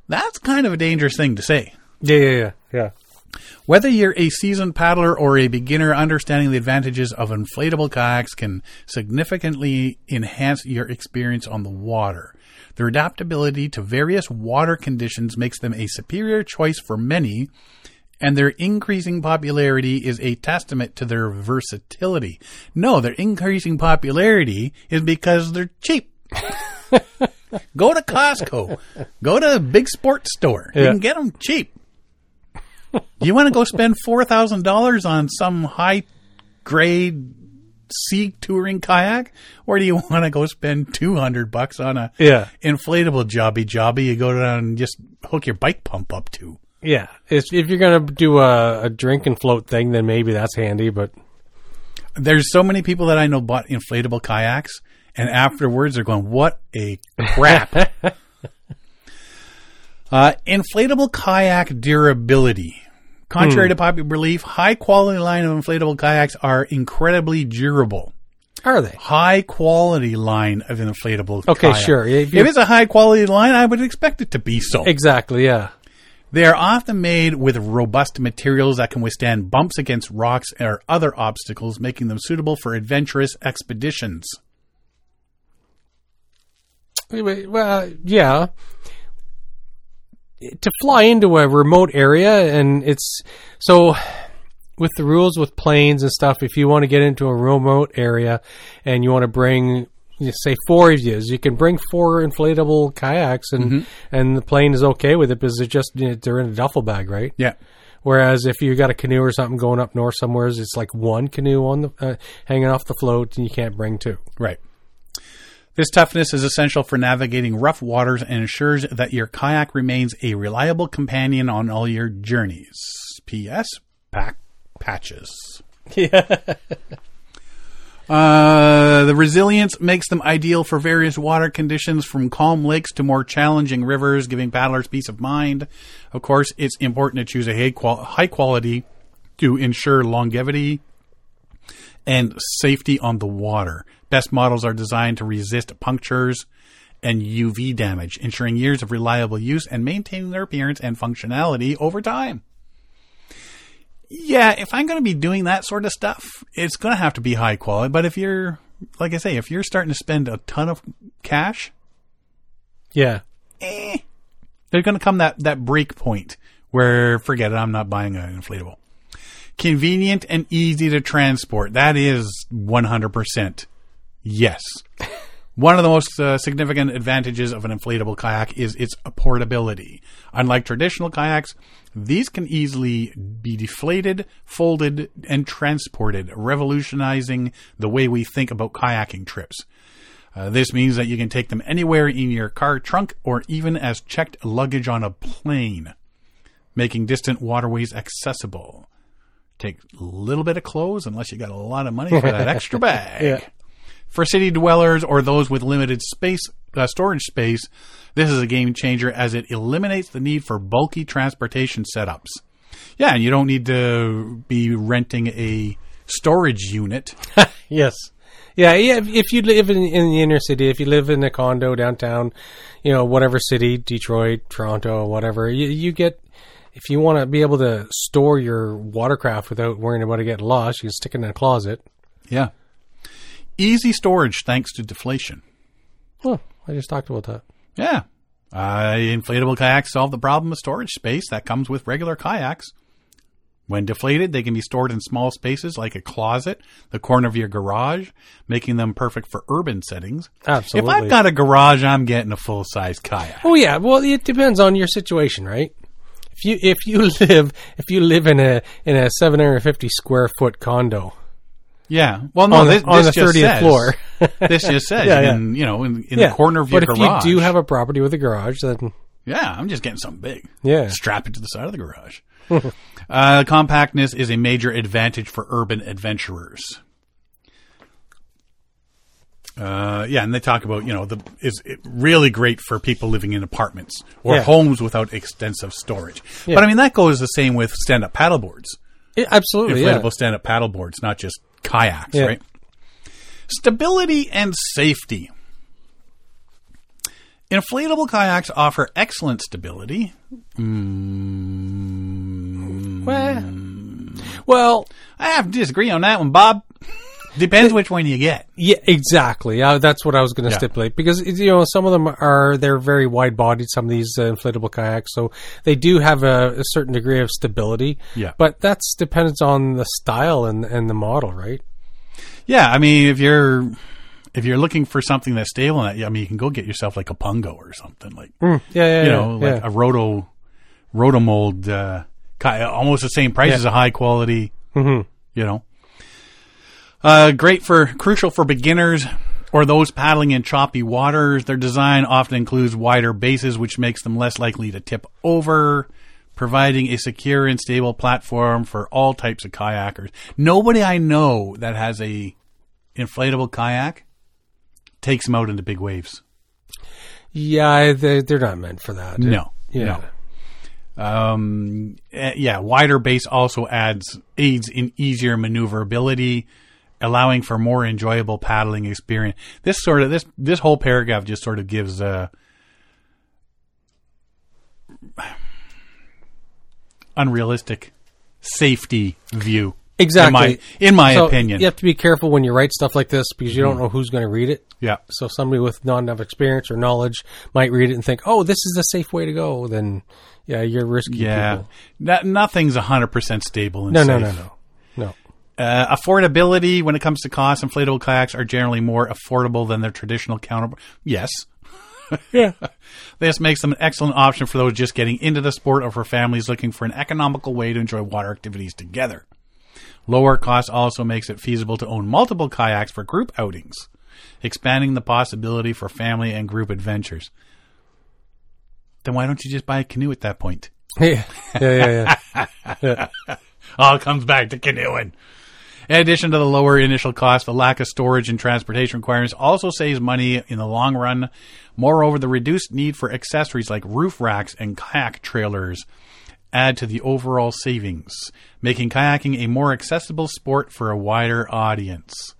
That's kind of a dangerous thing to say. Yeah, yeah, yeah, yeah. Whether you're a seasoned paddler or a beginner, understanding the advantages of inflatable kayaks can significantly enhance your experience on the water. Their adaptability to various water conditions makes them a superior choice for many, and their increasing popularity is a testament to their versatility. No, their increasing popularity is because they're cheap. *laughs* Go to Costco. Go to a big sports store. You can get them cheap. Do you want to go spend four thousand dollars on some high grade sea touring kayak, or do you want to go spend two hundred bucks on a Yeah. inflatable jobby jobby you go down and just hook your bike pump up to? Yeah, if, if you're gonna do a, a drink and float thing, then maybe that's handy. But There's so many people that I know bought inflatable kayaks, and afterwards they're going, "What a crap!" *laughs* uh, inflatable kayak durability. Contrary hmm. to popular belief, high quality line of inflatable kayaks are incredibly durable. are they? high quality line of inflatable. Kayaks. Okay, kayak. sure. If If, it's a high quality line, I would expect it to be so. Exactly. Yeah. They are often made with robust materials that can withstand bumps against rocks or other obstacles, making them suitable for adventurous expeditions. Well, yeah. To fly into a remote area, and it's so with the rules with planes and stuff. If you want to get into a remote area and you want to bring, you say four of you, you can bring four inflatable kayaks, and and the plane is okay with it because it's just you know, they're in a duffel bag, right? Yeah. Whereas if you got a canoe or something going up north somewhere, it's like one canoe on the uh, hanging off the float, and you can't bring two. Right. This toughness is essential for navigating rough waters and ensures that your kayak remains a reliable companion on all your journeys. P.S. Pack patches. *laughs* Yeah. Uh, the resilience makes them ideal for various water conditions from calm lakes to more challenging rivers, giving paddlers peace of mind. Of course, it's important to choose a high, high quality to ensure longevity and safety on the water. Best models are designed to resist punctures and UV damage, ensuring years of reliable use and maintaining their appearance and functionality over time. Yeah, if I'm going to be doing that sort of stuff, it's going to have to be high quality. But if you're, like I say, if you're starting to spend a ton of cash, Yeah. eh, there's going to come that, that break point where forget it, I'm not buying an inflatable. Convenient and easy to transport. That is 100% yes. One of the most uh, significant advantages of an inflatable kayak is its portability. Unlike traditional kayaks, these can easily be deflated, folded, and transported, revolutionizing the way we think about kayaking trips. Uh, this means that you can take them anywhere in your car trunk or even as checked luggage on a plane, making distant waterways accessible. Take a little bit of clothes unless you got a lot of money for that *laughs* extra bag. Yeah. For city dwellers or those with limited space uh, storage space, this is a game changer as it eliminates the need for bulky transportation setups. Yeah, and you don't need to be renting a storage unit. *laughs* Yes. Yeah, yeah. If, you live in, in the inner city, if you live in a condo downtown, you know, whatever city, Detroit, Toronto, whatever, you, you get, if you want to be able to store your watercraft without worrying about it getting lost, you can stick it in a closet. Yeah. Easy storage thanks to deflation. Oh, I just talked about that. Yeah. Uh, inflatable kayaks solve the problem of storage space that comes with regular kayaks. When deflated, they can be stored in small spaces like a closet, the corner of your garage, making them perfect for urban settings. Absolutely. If I've got a garage, I'm getting a full size kayak. Oh yeah, well it depends on your situation, right? If you if you *laughs* live if you live in a in a 750 square foot condo Yeah. Well, no, on the, this, on this the 30th says, floor, *laughs* this just says, *laughs* Yeah, you yeah. can, you know, in, in yeah. the corner of your garage. but if garage. you do have a property with a garage, then Yeah, I'm just getting something big. Yeah. Strap it to the side of the garage. *laughs* uh, compactness is a major advantage for urban adventurers. Uh, yeah, and they talk about, you know, the is it really great for people living in apartments or Yeah. homes without extensive storage. Yeah. But I mean, that goes the same with stand up paddleboards, Yeah, absolutely, yeah. inflatable stand up paddleboards, not just kayaks, Yeah. right? Stability and safety. Inflatable kayaks offer excellent stability. Mm, Well, well, I have to disagree on that one, Bob. Depends which one you get. yeah, exactly. Uh, that's what I was going to Yeah. stipulate because you know some of them are they're very wide bodied. Some of these uh, inflatable kayaks, so they do have a, a certain degree of stability. Yeah. but that's depends on the style and and the model, right? Yeah, I mean, if you're if you're looking for something that's stable, I mean, you can go get yourself like a Pungo or something like Yeah, yeah, you yeah, know, like yeah. a roto rotomold, uh, almost the same price as a high quality. Mhm. You know, uh, great for crucial for beginners or those paddling in choppy waters. Their design often includes wider bases, which makes them less likely to tip over. Providing a secure and stable platform for all types of kayakers. Nobody I know that has a inflatable kayak takes them out into big waves. yeah. They, they're not meant for that. No, yeah. no. Um, eh, yeah, wider base also adds aids in easier maneuverability, allowing for more enjoyable paddling experience. This sort of this this whole paragraph just sort of gives a unrealistic safety view. Exactly. In my, in my So opinion. you have to be careful when you write stuff like this because you don't mm-hmm. know who's going to read it. Yeah. So somebody with not enough experience or knowledge might read it and think, "Oh, this is the safe way to go." Then, yeah, you're risky. Yeah. people. No, nothing's 100% stable and No, safe. no, no, no, no. Uh, affordability when it comes to cost, inflatable kayaks are generally more affordable than their traditional counterpart. Yes, *laughs* Yeah. This makes them an excellent option for those just getting into the sport or for families looking for an economical way to enjoy water activities together. Lower cost also makes it feasible to own multiple kayaks for group outings, expanding the possibility for family and group adventures. Then why don't you just buy a canoe at that point? Yeah. Yeah. Yeah. *laughs* All comes back to canoeing. In addition to the lower initial cost, the lack of storage and transportation requirements also saves money in the long run. Moreover, the reduced need for accessories like roof racks and kayak trailers add to the overall savings, making kayaking a more accessible sport for a wider audience.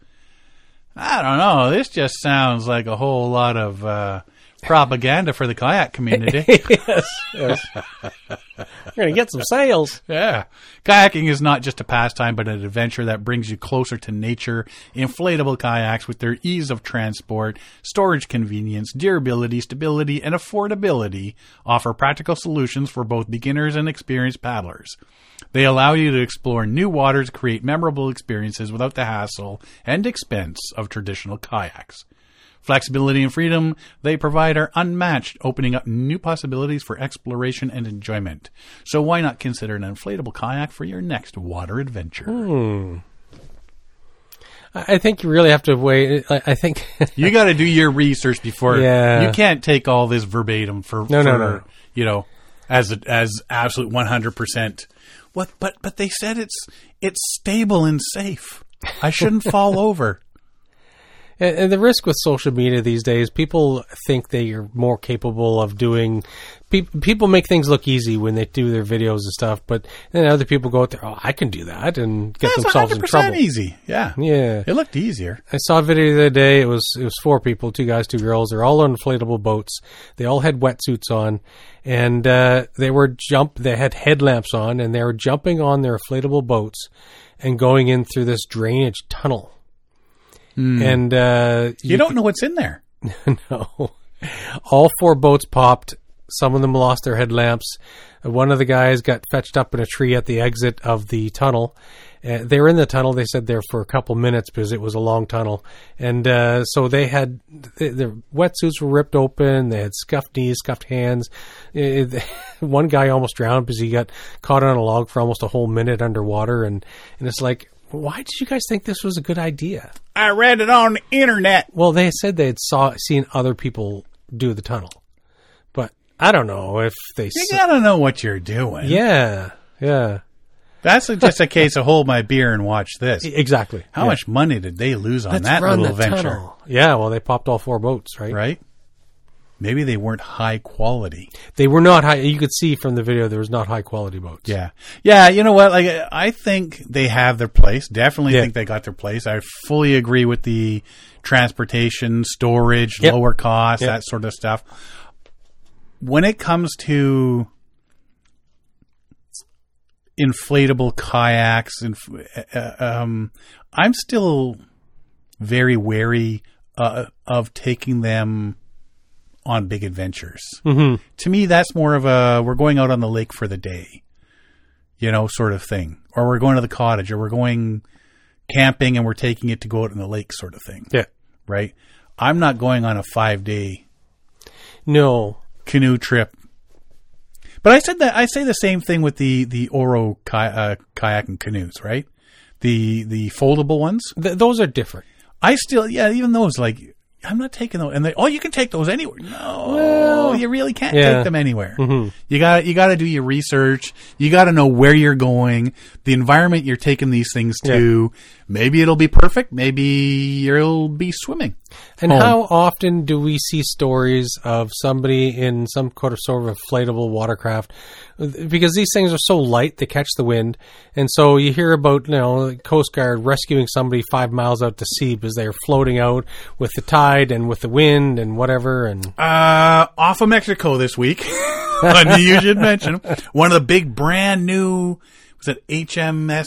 I don't know. This just sounds like a whole lot of uh, propaganda for the kayak community. *laughs* yes. Yes. We're gonna get some sales. Yeah. Kayaking is not just a pastime, but an adventure that brings you closer to nature. Inflatable kayaks with their ease of transport, storage convenience, durability, stability, and affordability offer practical solutions for both beginners and experienced paddlers. They allow you to explore new waters, create memorable experiences without the hassle and expense of traditional kayaks. Flexibility and freedom they provide are unmatched, opening up new possibilities for exploration and enjoyment. So why not consider an inflatable kayak for your next water adventure? Hmm. I I think you really have to wait. I, I think. *laughs* You got to do your research before. Yeah. You can't take all this verbatim for No, no, for, no. You know, as a, as absolute one hundred percent. What? But but they said it's it's stable and safe. I shouldn't fall *laughs* over. And, and the risk with social media these days, people think they are more capable of doing. Pe- people make things look easy when they do their videos and stuff, but then other people go out there, oh, I can do that, and get That's themselves in 100% trouble. easy. Yeah. Yeah. It looked easier. I saw a video the other day. It was it was four people, two guys, two girls. They're all on inflatable boats. They all had wetsuits on, and uh, they were jump. They had headlamps on, and they were jumping on their inflatable boats and going in through this drainage tunnel. And uh, You, don't know what's in there. *laughs* no. All four boats popped. Some of them lost their headlamps. One of the guys got fetched up in a tree at the exit of the tunnel. Uh, they were in the tunnel. They said there for a couple minutes because it was a long tunnel, and uh, so they had th- their wetsuits were ripped open. They had scuffed knees, scuffed hands. Uh, *laughs* one guy almost drowned because he got caught on a log for almost a whole minute underwater, and and it's like, why did you guys think this was a good idea? I read it on the internet. Well, they said they had saw seen other people do the tunnel, but I don't know if they. You s- gotta know what you're doing. yeah, yeah, That's just a case of hold my beer and watch this. exactly. How Yeah. much money did they lose on Let's that run little the venture? tunnel. Yeah, well, they popped all four boats, right? Right? Maybe they weren't high quality. They were not high. You could see from the video there was not high quality boats. Yeah. Yeah, you know what? Like I think they have their place. Definitely Yeah. think they got their place. I fully agree with the transportation, storage, Yep. lower cost, Yep. that sort of stuff. When it comes to inflatable kayaks and uh, um I'm still very wary uh, of taking them on big adventures. Mm-hmm. To me, that's more of a we're going out on the lake for the day, you know, sort of thing, or we're going to the cottage, or we're going camping and we're taking it to go out in the lake, sort of thing, Yeah. right? I'm not going on a five day No. canoe trip. But I said that I say the same thing with the the Oru ki- uh, kayak and canoes, right? The the foldable ones. Th- those are different. I still, yeah, even those, like, I'm not taking those. And they, oh, you can take those anywhere. No, you really can't Yeah. take them anywhere. Mm-hmm. You got, you got to do your research. You got to know where you're going, the environment you're taking these things to. Maybe it'll be perfect. Maybe you'll be swimming. And home. how often do we see stories of somebody in some sort of sort of inflatable watercraft? Because these things are so light, they catch the wind, and so you hear about you know Coast Guard rescuing somebody five miles out to sea because they're floating out with the tide and with the wind and whatever. And Uh, off of Mexico this week. *laughs* You should mention one of the big brand new was it HMS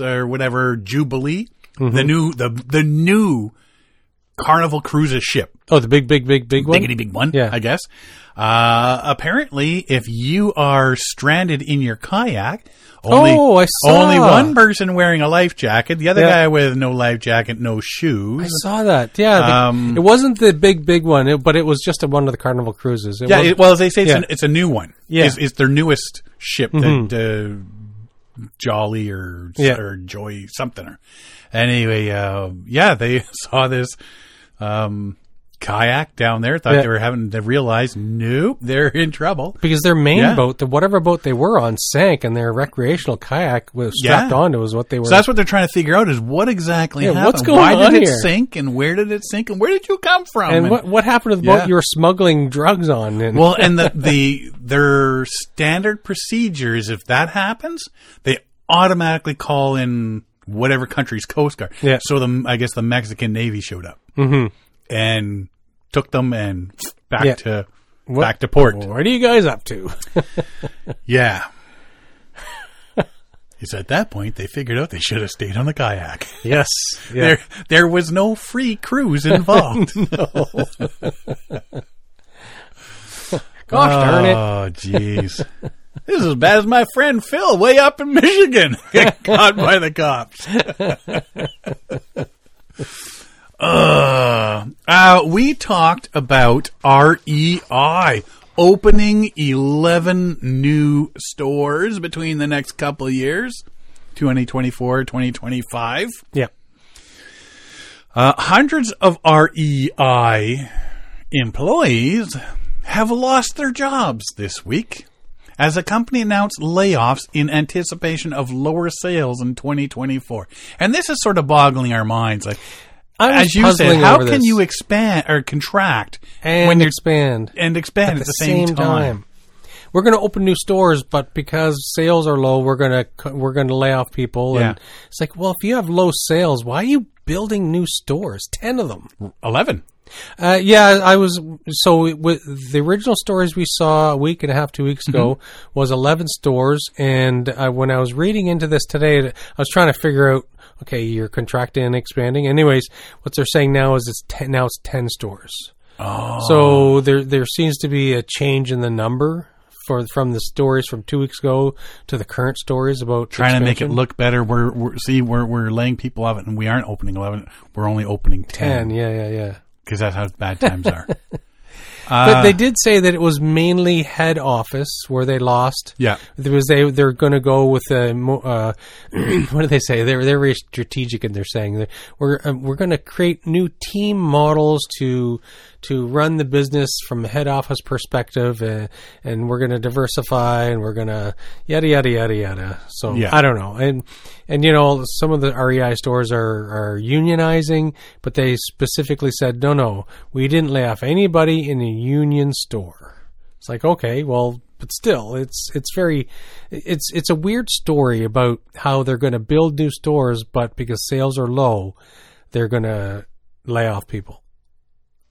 or whatever Jubilee, the new the the new Carnival Cruises ship. Oh, the big, big, big, big one. Biggity big one, Yeah. I guess. Uh, apparently, if you are stranded in your kayak, only, Oh, I saw. only one person wearing a life jacket, the other Yeah. guy with no life jacket, no shoes. I saw that. Yeah, the- Um, it wasn't the big, big one, it, but it was just a, one of the Carnival cruises. It Yeah, it, well, as they say, it's, Yeah. an, it's a new one. Yeah. It's, it's their newest ship that uh, Jolly or Yeah. or Joy something. Or, anyway, uh, yeah, they *laughs* saw this um, kayak down there. Thought Yeah. they were having to realize, nope, they're in trouble. because their main Yeah. boat, the whatever boat they were on, sank, and their recreational kayak was strapped Yeah. onto was what they were. So that's what they're trying to figure out: is what exactly happened? what's going Why on did it here? sink, and where did it sink, and where did you come from? and what what happened to the boat you were smuggling drugs on? And, Well, *laughs* and the, the their standard procedures, if that happens, they automatically call in whatever country's coast guard. Yeah. So the I guess the Mexican Navy showed up mm-hmm. and took them and back Yeah. to What- back to port. what are you guys up to? *laughs* Yeah. *laughs* It's at that point they figured out they should have stayed on the kayak. *laughs* yes, yeah. There, there was no free cruise involved. Gosh darn it! Oh, jeez. This is as bad as my friend Phil way up in Michigan. *laughs* Got caught by the cops. *laughs* uh, uh, we talked about REI opening 11 new stores between the next couple of years 2024 2025 Yeah, uh, hundreds of REI employees have lost their jobs this week as the company announced layoffs in anticipation of lower sales in 2024. And this is sort of boggling our minds. Like, I was as you said, how can this. you expand or contract and when expand and expand at, the, same, time? We're going to open new stores, but because sales are low, we're going to we're going to lay off people. And Yeah. it's like, well, if you have low sales, why are you building new stores? Ten of them. 11. Uh, yeah, I was so with the original stories we saw a week and a half, two weeks ago Mm-hmm. was eleven stores, and uh, when I was reading into this today, I was trying to figure out. Okay, you're contracting and expanding. Anyways, what they're saying now is it's ten, now it's ten stores. Oh. So there there seems to be a change in the number for from the stories from two weeks ago to the current stories about Trying to make it look better. We're, we're see we're we're laying people off it, and we aren't opening eleven. We're only opening ten. ten Yeah, yeah, yeah. Because that's how bad *laughs* times are. But they did say that it was mainly head office where they lost. Yeah. because they they're going to go with a mo- uh, *clears throat* what do they say? They're they're very strategic in their saying that we're uh, we're going to create new team models to to run the business from a head office perspective, uh, and we're going to diversify, and we're going to yada yada yada yada. So Yeah. I don't know, and and you know some of the REI stores are are unionizing, but they specifically said no no we didn't lay off anybody in a union store. It's like okay, well, but still, it's it's very it's it's a weird story about how they're going to build new stores, but because sales are low, they're going to lay off people.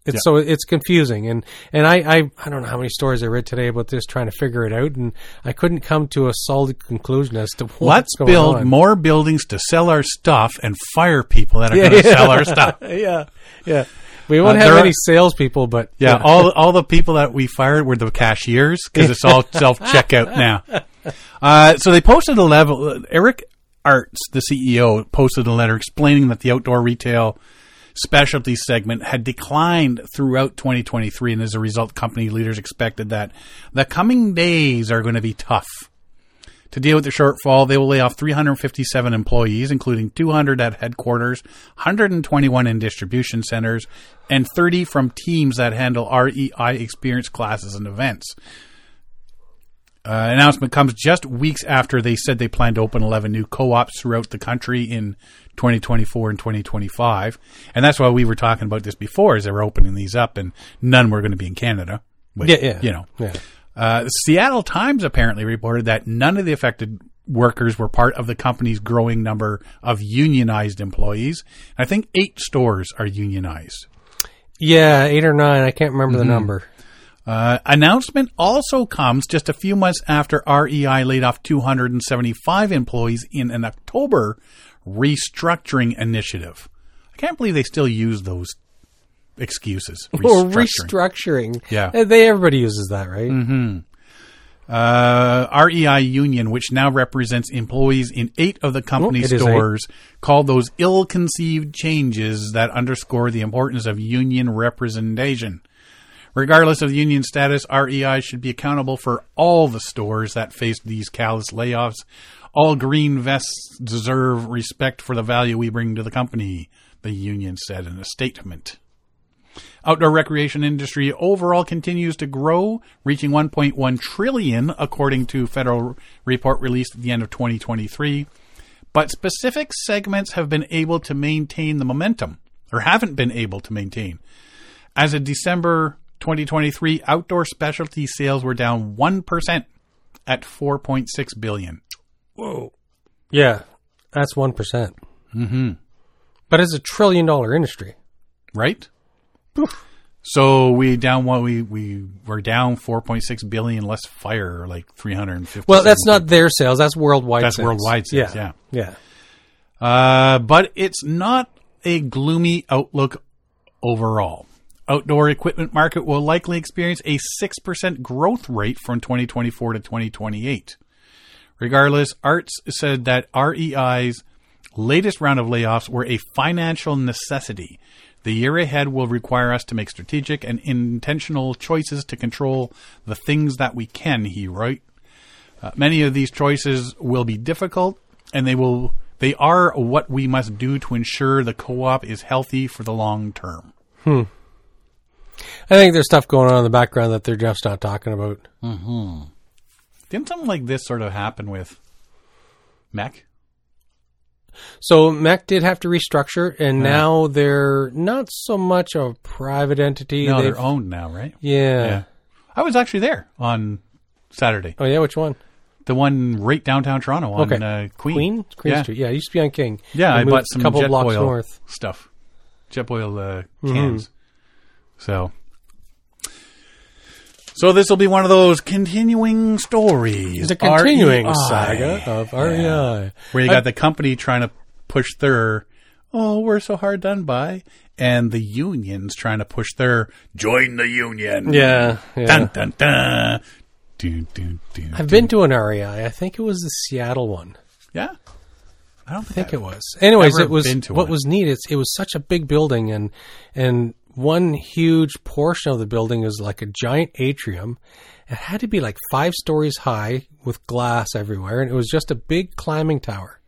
It's Yeah. so it's confusing, and and I, I I don't know how many stories I read today about this, trying to figure it out, and I couldn't come to a solid conclusion as to *laughs* what's Let's build on. more buildings to sell our stuff and fire people that are going *laughs* to sell our stuff. *laughs* yeah, yeah. We won't Uh, have any salespeople, but Yeah, all all the people that we fired were the cashiers because it's all self checkout now. Uh, so they posted a level. Eric Artz, the CEO, posted a letter explaining that the outdoor retail specialty segment had declined throughout 2023, and as a result, company leaders expected that the coming days are going to be tough. To deal with the shortfall, they will lay off 357 employees, including 200 at headquarters, 121 in distribution centers, and 30 from teams that handle REI experience classes and events. Uh, announcement comes just weeks after they said they plan to open 11 new co-ops throughout the country in 2024 and 2025. And that's why we were talking about this before, as they were opening these up, and none were going to be in Canada. Yeah, yeah, You know, yeah. uh, the Seattle Times apparently reported that none of the affected workers were part of the company's growing number of unionized employees. I think eight stores are unionized. Yeah, eight or nine. I can't remember Mm-hmm. the number. Uh, announcement also comes just a few months after REI laid off 275 employees in an October restructuring initiative. I can't believe they still use those excuses. *laughs* Restructuring. restructuring. Yeah. Uh, They everybody uses that, right? Uh, REI Union, which now represents employees in eight of the company Oh, stores, called those ill-conceived changes that underscore the importance of union representation. Regardless of the union status, REI should be accountable for all the stores that faced these callous layoffs. All green vests deserve respect for the value we bring to the company, the union said in a statement. Outdoor recreation industry overall continues to grow, reaching 1.1 trillion according to federal report released at the end of 2023. But specific segments have been able to maintain the momentum or haven't been able to maintain. As of December 2023, outdoor specialty sales were down 1% at 4.6 billion. Whoa. Yeah, that's 1%. Mm-hmm. But it's a trillion dollar industry. right? So we down what we we were down 4.6 billion less fire like 350. Well, that's not their sales. That's worldwide That's sales. worldwide sales, yeah. Yeah. Uh, but it's not a gloomy outlook overall. Outdoor equipment market will likely experience a 6% growth rate from 2024 to 2028. Regardless, Artz said that REI's latest round of layoffs were a financial necessity. The year ahead will require us to make strategic and intentional choices to control the things that we can, he wrote. Uh, many of these choices will be difficult, and they will they are what we must do to ensure the co-op is healthy for the long term. I think there's stuff going on in the background that they're just not talking about. Didn't something like this sort of happen with MEC? So MEC did have to restructure, and now they're not so much a private entity. No, They've- they're owned now, right? yeah. I was actually there on Saturday. Oh yeah, which one? The one right downtown Toronto on Okay. uh, Queen. Queen? Queen yeah. Street. Yeah, it used to be on King. Yeah, I bought some a couple jet blocks oil north. stuff, Jetboil uh, Mm-hmm. So, so this will be one of those continuing stories. It's a continuing REI. saga of REI. where you got the company trying to push their oh we're so hard done by and the unions trying to push their join the union Yeah, yeah. dun dun dun dun, dun, dun, I've been to an REI. I think it was the Seattle one. yeah i don't I think, think it was. Anyways, it was what one. was neat. It's, it was such a big building, and and one huge portion of the building is like a giant atrium. It had to be like five stories high with glass everywhere, and it was just a big climbing tower.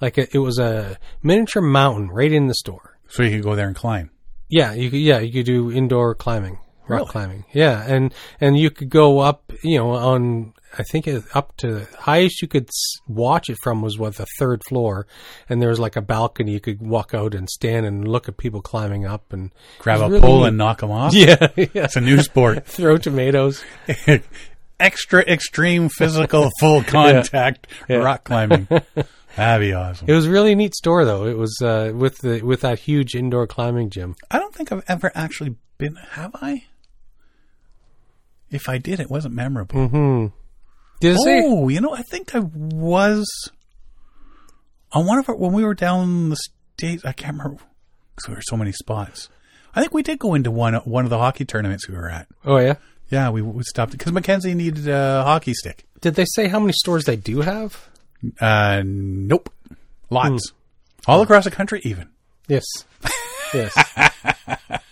Like it, it was a miniature mountain right in the store. so you could go there and climb Yeah, you could. Yeah, you could do indoor climbing, rock Really? climbing. Yeah, and and you could go up. You know, on I think it, up to the highest you could watch it from was what the third floor, and there was like a balcony you could walk out and stand and look at people climbing up and grab a really pole and knock them off *laughs* yeah, yeah. it's a new sport *laughs* throw tomatoes. *laughs* extra extreme physical full contact Yeah. rock climbing that'd be awesome It was a really neat store though. It was uh, with the with that huge indoor climbing gym. i don't think i've ever actually been have i if i did it wasn't memorable Hmm. Did it say? Oh, you know, I think I was on one of our when we were down the states. I can't remember because there were so many spots. I think we did go into one one of the hockey tournaments we were at. Oh yeah. Yeah, we, we stopped because Mackenzie needed a hockey stick. Did they say how many stores they do have? Uh, nope, lots all across the country. Even Yes. Yes. *laughs*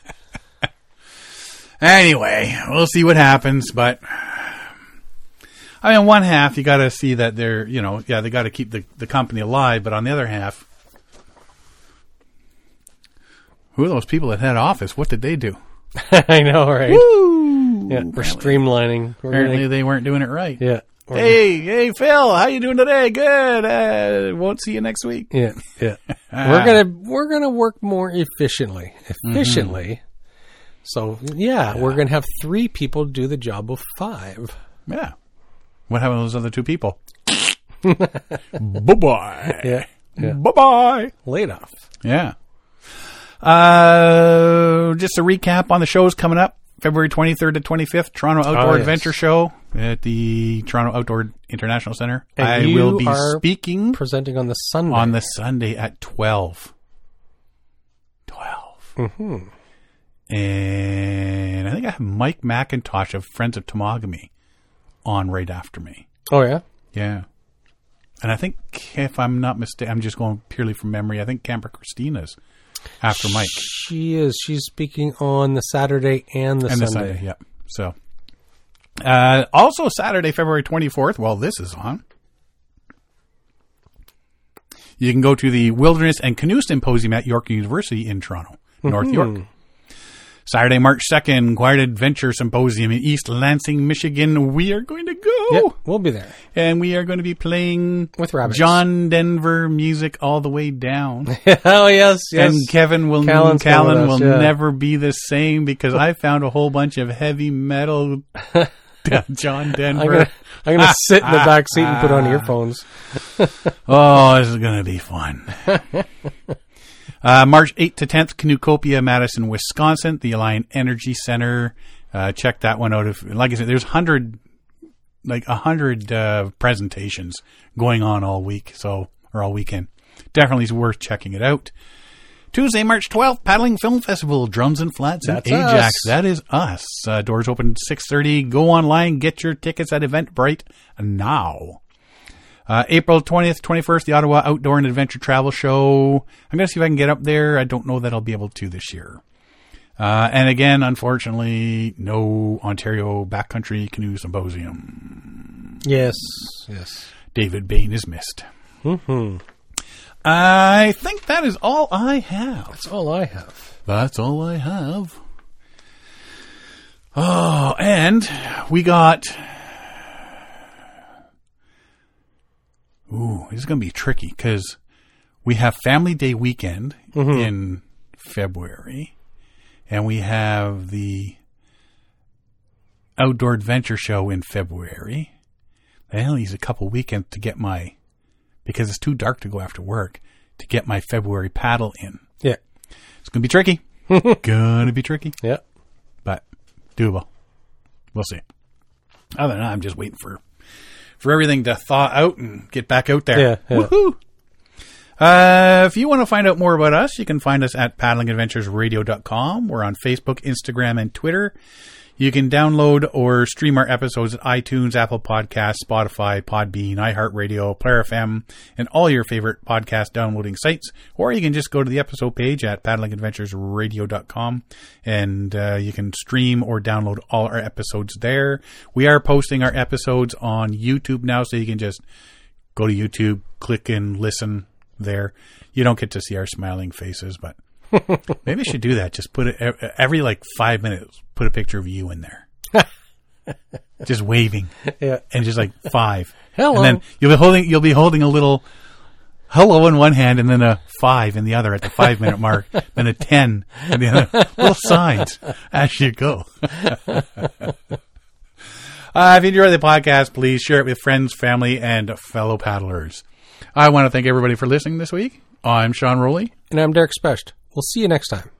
anyway, we'll see what happens. But I mean, on one half you got to see that they're you know yeah they got to keep the the company alive, but on the other half. Who are those people at head office? What did they do? *laughs* I know, right? Woo! Yeah, we're streamlining. We're Apparently, they weren't doing it right. yeah. Hey, hey, Phil, how you doing today? Good. Uh, won't see you next week. Yeah, yeah. *laughs* we're gonna we're gonna work more efficiently. Efficiently. So yeah, we're gonna have three people do the job of five. Yeah. What happened to those other two people? *laughs* bye bye. Yeah, yeah. Bye bye. Laid off. Yeah. Uh, just a recap on the shows coming up. February 23rd to 25th, Toronto Outdoor Oh, yes. Adventure Show at the Toronto Outdoor International Center. And I will be speaking Presenting on the Sunday. on the Sunday at 12. 12. Mm-hmm. And I think I have Mike McIntosh of Friends of Temagami on right after me. Oh yeah. Yeah. And I think, if I'm not mistaken, I'm just going purely from memory. I think Camper Christina's after Mike She is. She's speaking on the Saturday and the and the Sunday. Sunday. Yep. So, uh, also Saturday, February 24th. While this is on, you can go to the Wilderness and Canoe Symposium at York University in Toronto, North York. Saturday, March 2nd, Quiet Adventure Symposium in East Lansing, Michigan. We are going to go. Yep, we'll be there. And we are going to be playing With rabbits. John Denver music all the way down. *laughs* oh yes, yes. And Kevin will Callan's Callan coming will us, yeah. never be the same because I found a whole bunch of heavy metal *laughs* John Denver. I'm gonna sit in the back seat and put on *laughs* earphones. Oh, this is gonna be fun. Uh, March 8th to 10th, Canoecopia, Madison, Wisconsin, the Alliant Energy Center. Uh, check that one out. If, like I said, there's hundred, like a hundred uh, presentations going on all week, so or all weekend. Definitely is worth checking it out. Tuesday, March 12th, Paddling Film Festival, Drums and Flats in That's Ajax. us. That is us. Uh, doors open 6.30. Go online, get your tickets at Eventbrite now. Uh, April 20th, 21st, the Ottawa Outdoor and Adventure Travel Show. I'm going to see if I can get up there. I don't know that I'll be able to this year. Uh, and again, unfortunately, no Ontario Backcountry Canoe Symposium. Yes, yes. David Bain is missed. hmm I think that is all I have. That's all I have. That's all I have. Oh, and we got. Ooh, this is going to be tricky because we have Family Day weekend mm-hmm. in February, and we have the Outdoor Adventure Show in February. I only leaves a couple weekends to get my, because it's too dark to go after work, to get my February paddle in. Yeah, It's gonna be tricky. *laughs* gonna be tricky, yeah. but doable. We'll see. Other than that, I'm just waiting for for everything to thaw out and get back out there. Yeah, yeah. Woohoo! Uh, if you want to find out more about us, you can find us at paddlingadventuresradio.com. We're on Facebook, Instagram, and Twitter. You can download or stream our episodes at iTunes, Apple Podcasts, Spotify, Podbean, iHeartRadio, Player FM, and all your favorite podcast downloading sites. Or you can just go to the episode page at paddlingadventuresradio.com and uh, you can stream or download all our episodes there. We are posting our episodes on YouTube now, so you can just go to YouTube, click and listen there. You don't get to see our smiling faces, but *laughs* maybe I should do that. Just put it every like five minutes. Put a picture of you in there, *laughs* just waving, Yeah. and just like five. Hello. And then you'll be holding you'll be holding a little hello in one hand, and then a five in the other at the five minute mark, *laughs* then a ten in the other. Little signs as you go. *laughs* Uh, if you enjoy the podcast, please share it with friends, family, and fellow paddlers. I want to thank everybody for listening this week. I'm Sean Rowley. And I'm Derek Specht. We'll see you next time.